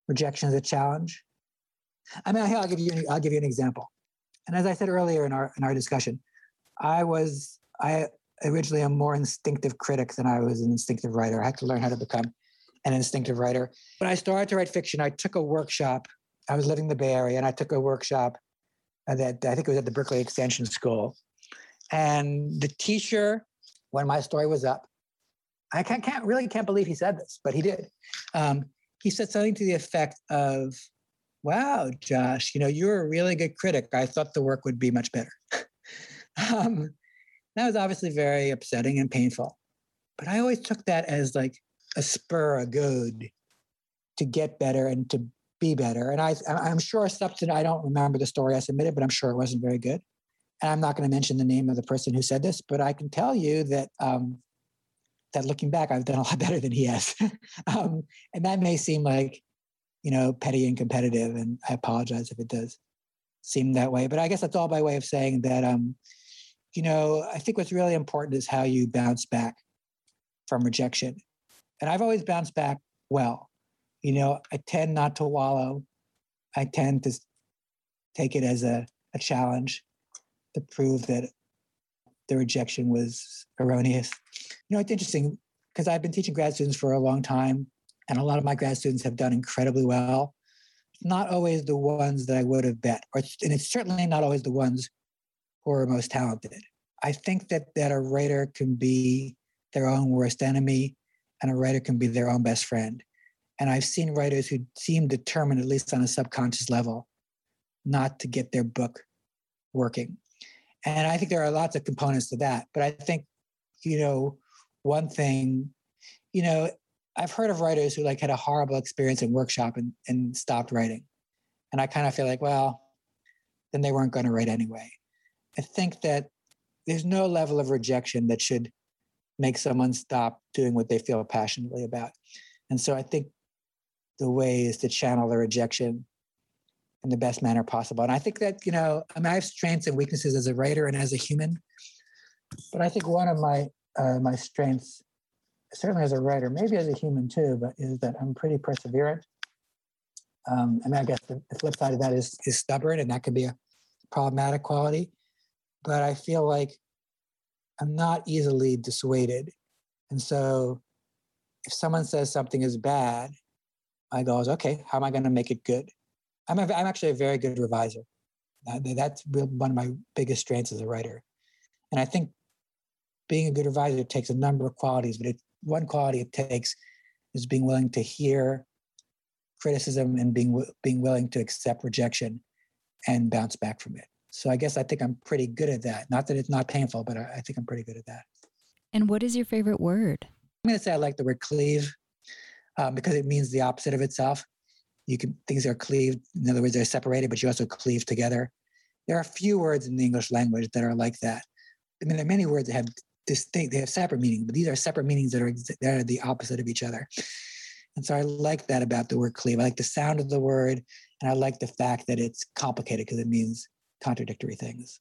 S2: rejection as a challenge. I mean, I'll give you I'll give you an example. And as I said earlier in our in our discussion, I was I originally a more instinctive critic than I was an instinctive writer. I had to learn how to become an instinctive writer. When I started to write fiction, I took a workshop. I was living in the Bay Area, and I took a workshop that I think it was at the Berkeley Extension School. And the teacher, when my story was up, I can't, can't really can't believe he said this, but he did. Um, he said something to the effect of, "Wow, Josh, you know you're a really good critic. I thought the work would be much better." *laughs* um, that was obviously very upsetting and painful, but I always took that as like a spur, a goad to get better and to be better. And I, I'm sure substance. I don't remember the story I submitted, but I'm sure it wasn't very good. And I'm not going to mention the name of the person who said this, but I can tell you that um, that looking back, I've done a lot *laughs* better than he has. *laughs* um, and that may seem like, you know, petty and competitive. And I apologize if it does seem that way. But I guess that's all by way of saying that, um, you know, I think what's really important is how you bounce back from rejection. And I've always bounced back well. You know, I tend not to wallow. I tend to take it as a, a challenge to prove that the rejection was erroneous. You know, it's interesting because I've been teaching grad students for a long time, and a lot of my grad students have done incredibly well. Not always the ones that I would have bet, or and it's certainly not always the ones who are most talented. I think that that a writer can be their own worst enemy, and a writer can be their own best friend. And I've seen writers who seem determined, at least on a subconscious level, not to get their book working. And I think there are lots of components to that. But I think, you know, one thing, you know, I've heard of writers who like had a horrible experience in workshop and, and stopped writing. And I kind of feel like, well, then they weren't going to write anyway. I think that there's no level of rejection that should make someone stop doing what they feel passionately about. And so I think the way is to channel the rejection in the best manner possible. And I think that, you know, I mean, I have strengths and weaknesses as a writer and as a human, but I think one of my, uh, my strengths, certainly as a writer, maybe as a human too, but is that I'm pretty perseverant. Um, I mean, I guess the, the flip side of that is, is stubborn and that can be a problematic quality, but I feel like I'm not easily dissuaded. And so if someone says something is bad, I go, okay, how am I going to make it good? I'm, a, I'm actually a very good reviser. that's one of my biggest strengths as a writer. And I think being a good reviser takes a number of qualities, but it, one quality it takes is being willing to hear criticism and being being willing to accept rejection and bounce back from it. So I guess I think I'm pretty good at that. Not that it's not painful, but I, I think I'm pretty good at that.
S1: And what is your favorite word?
S2: I'm going to say I like the word cleave um, because it means the opposite of itself you can things are cleaved in other words they're separated but you also cleave together there are a few words in the english language that are like that i mean there are many words that have distinct, they have separate meanings, but these are separate meanings that are, that are the opposite of each other. And so I like that about the word cleave. I like the sound of the word, and I like the fact that it's complicated because it means contradictory things.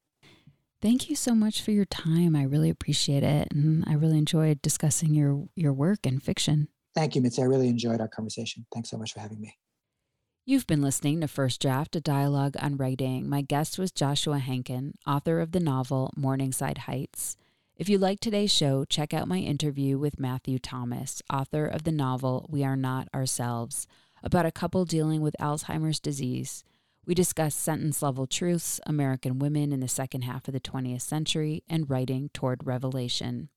S1: Thank you so much for your time. I really appreciate it, and I really enjoyed discussing your your work and fiction.
S2: Thank you, Mitzi. I really enjoyed our conversation. Thanks so much for having me.
S1: You've been listening to First Draft, a dialogue on writing. My guest was Joshua Henkin, author of the novel Morningside Heights. If you like today's show, check out my interview with Matthew Thomas, author of the novel We Are Not Ourselves, about a couple dealing with Alzheimer's disease. We discuss sentence level truths, American women in the second half of the 20th century, and writing toward revelation.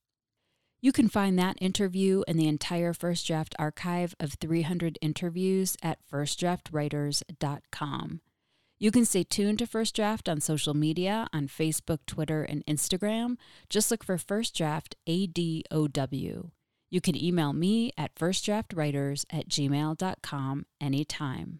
S1: You can find that interview and the entire First Draft archive of 300 interviews at firstdraftwriters.com. You can stay tuned to First Draft on social media on Facebook, Twitter, and Instagram. Just look for First Draft ADOW. You can email me at firstdraftwriters at gmail.com anytime.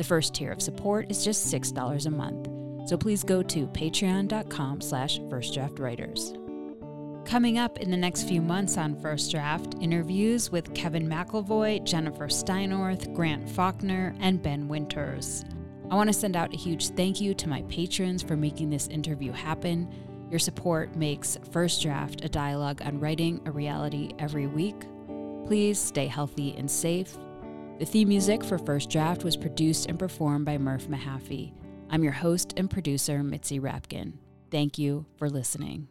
S1: The first tier of support is just $6 a month. So please go to patreon.com slash firstdraftwriters. Coming up in the next few months on First Draft, interviews with Kevin McIlvoy, Jennifer Steinorth, Grant Faulkner, and Ben Winters. I want to send out a huge thank you to my patrons for making this interview happen. Your support makes First Draft, a dialogue on writing, a reality every week. Please stay healthy and safe. The theme music for First Draft was produced and performed by Murph Mahaffey. I'm your host and producer, Mitzi Rapkin. Thank you for listening.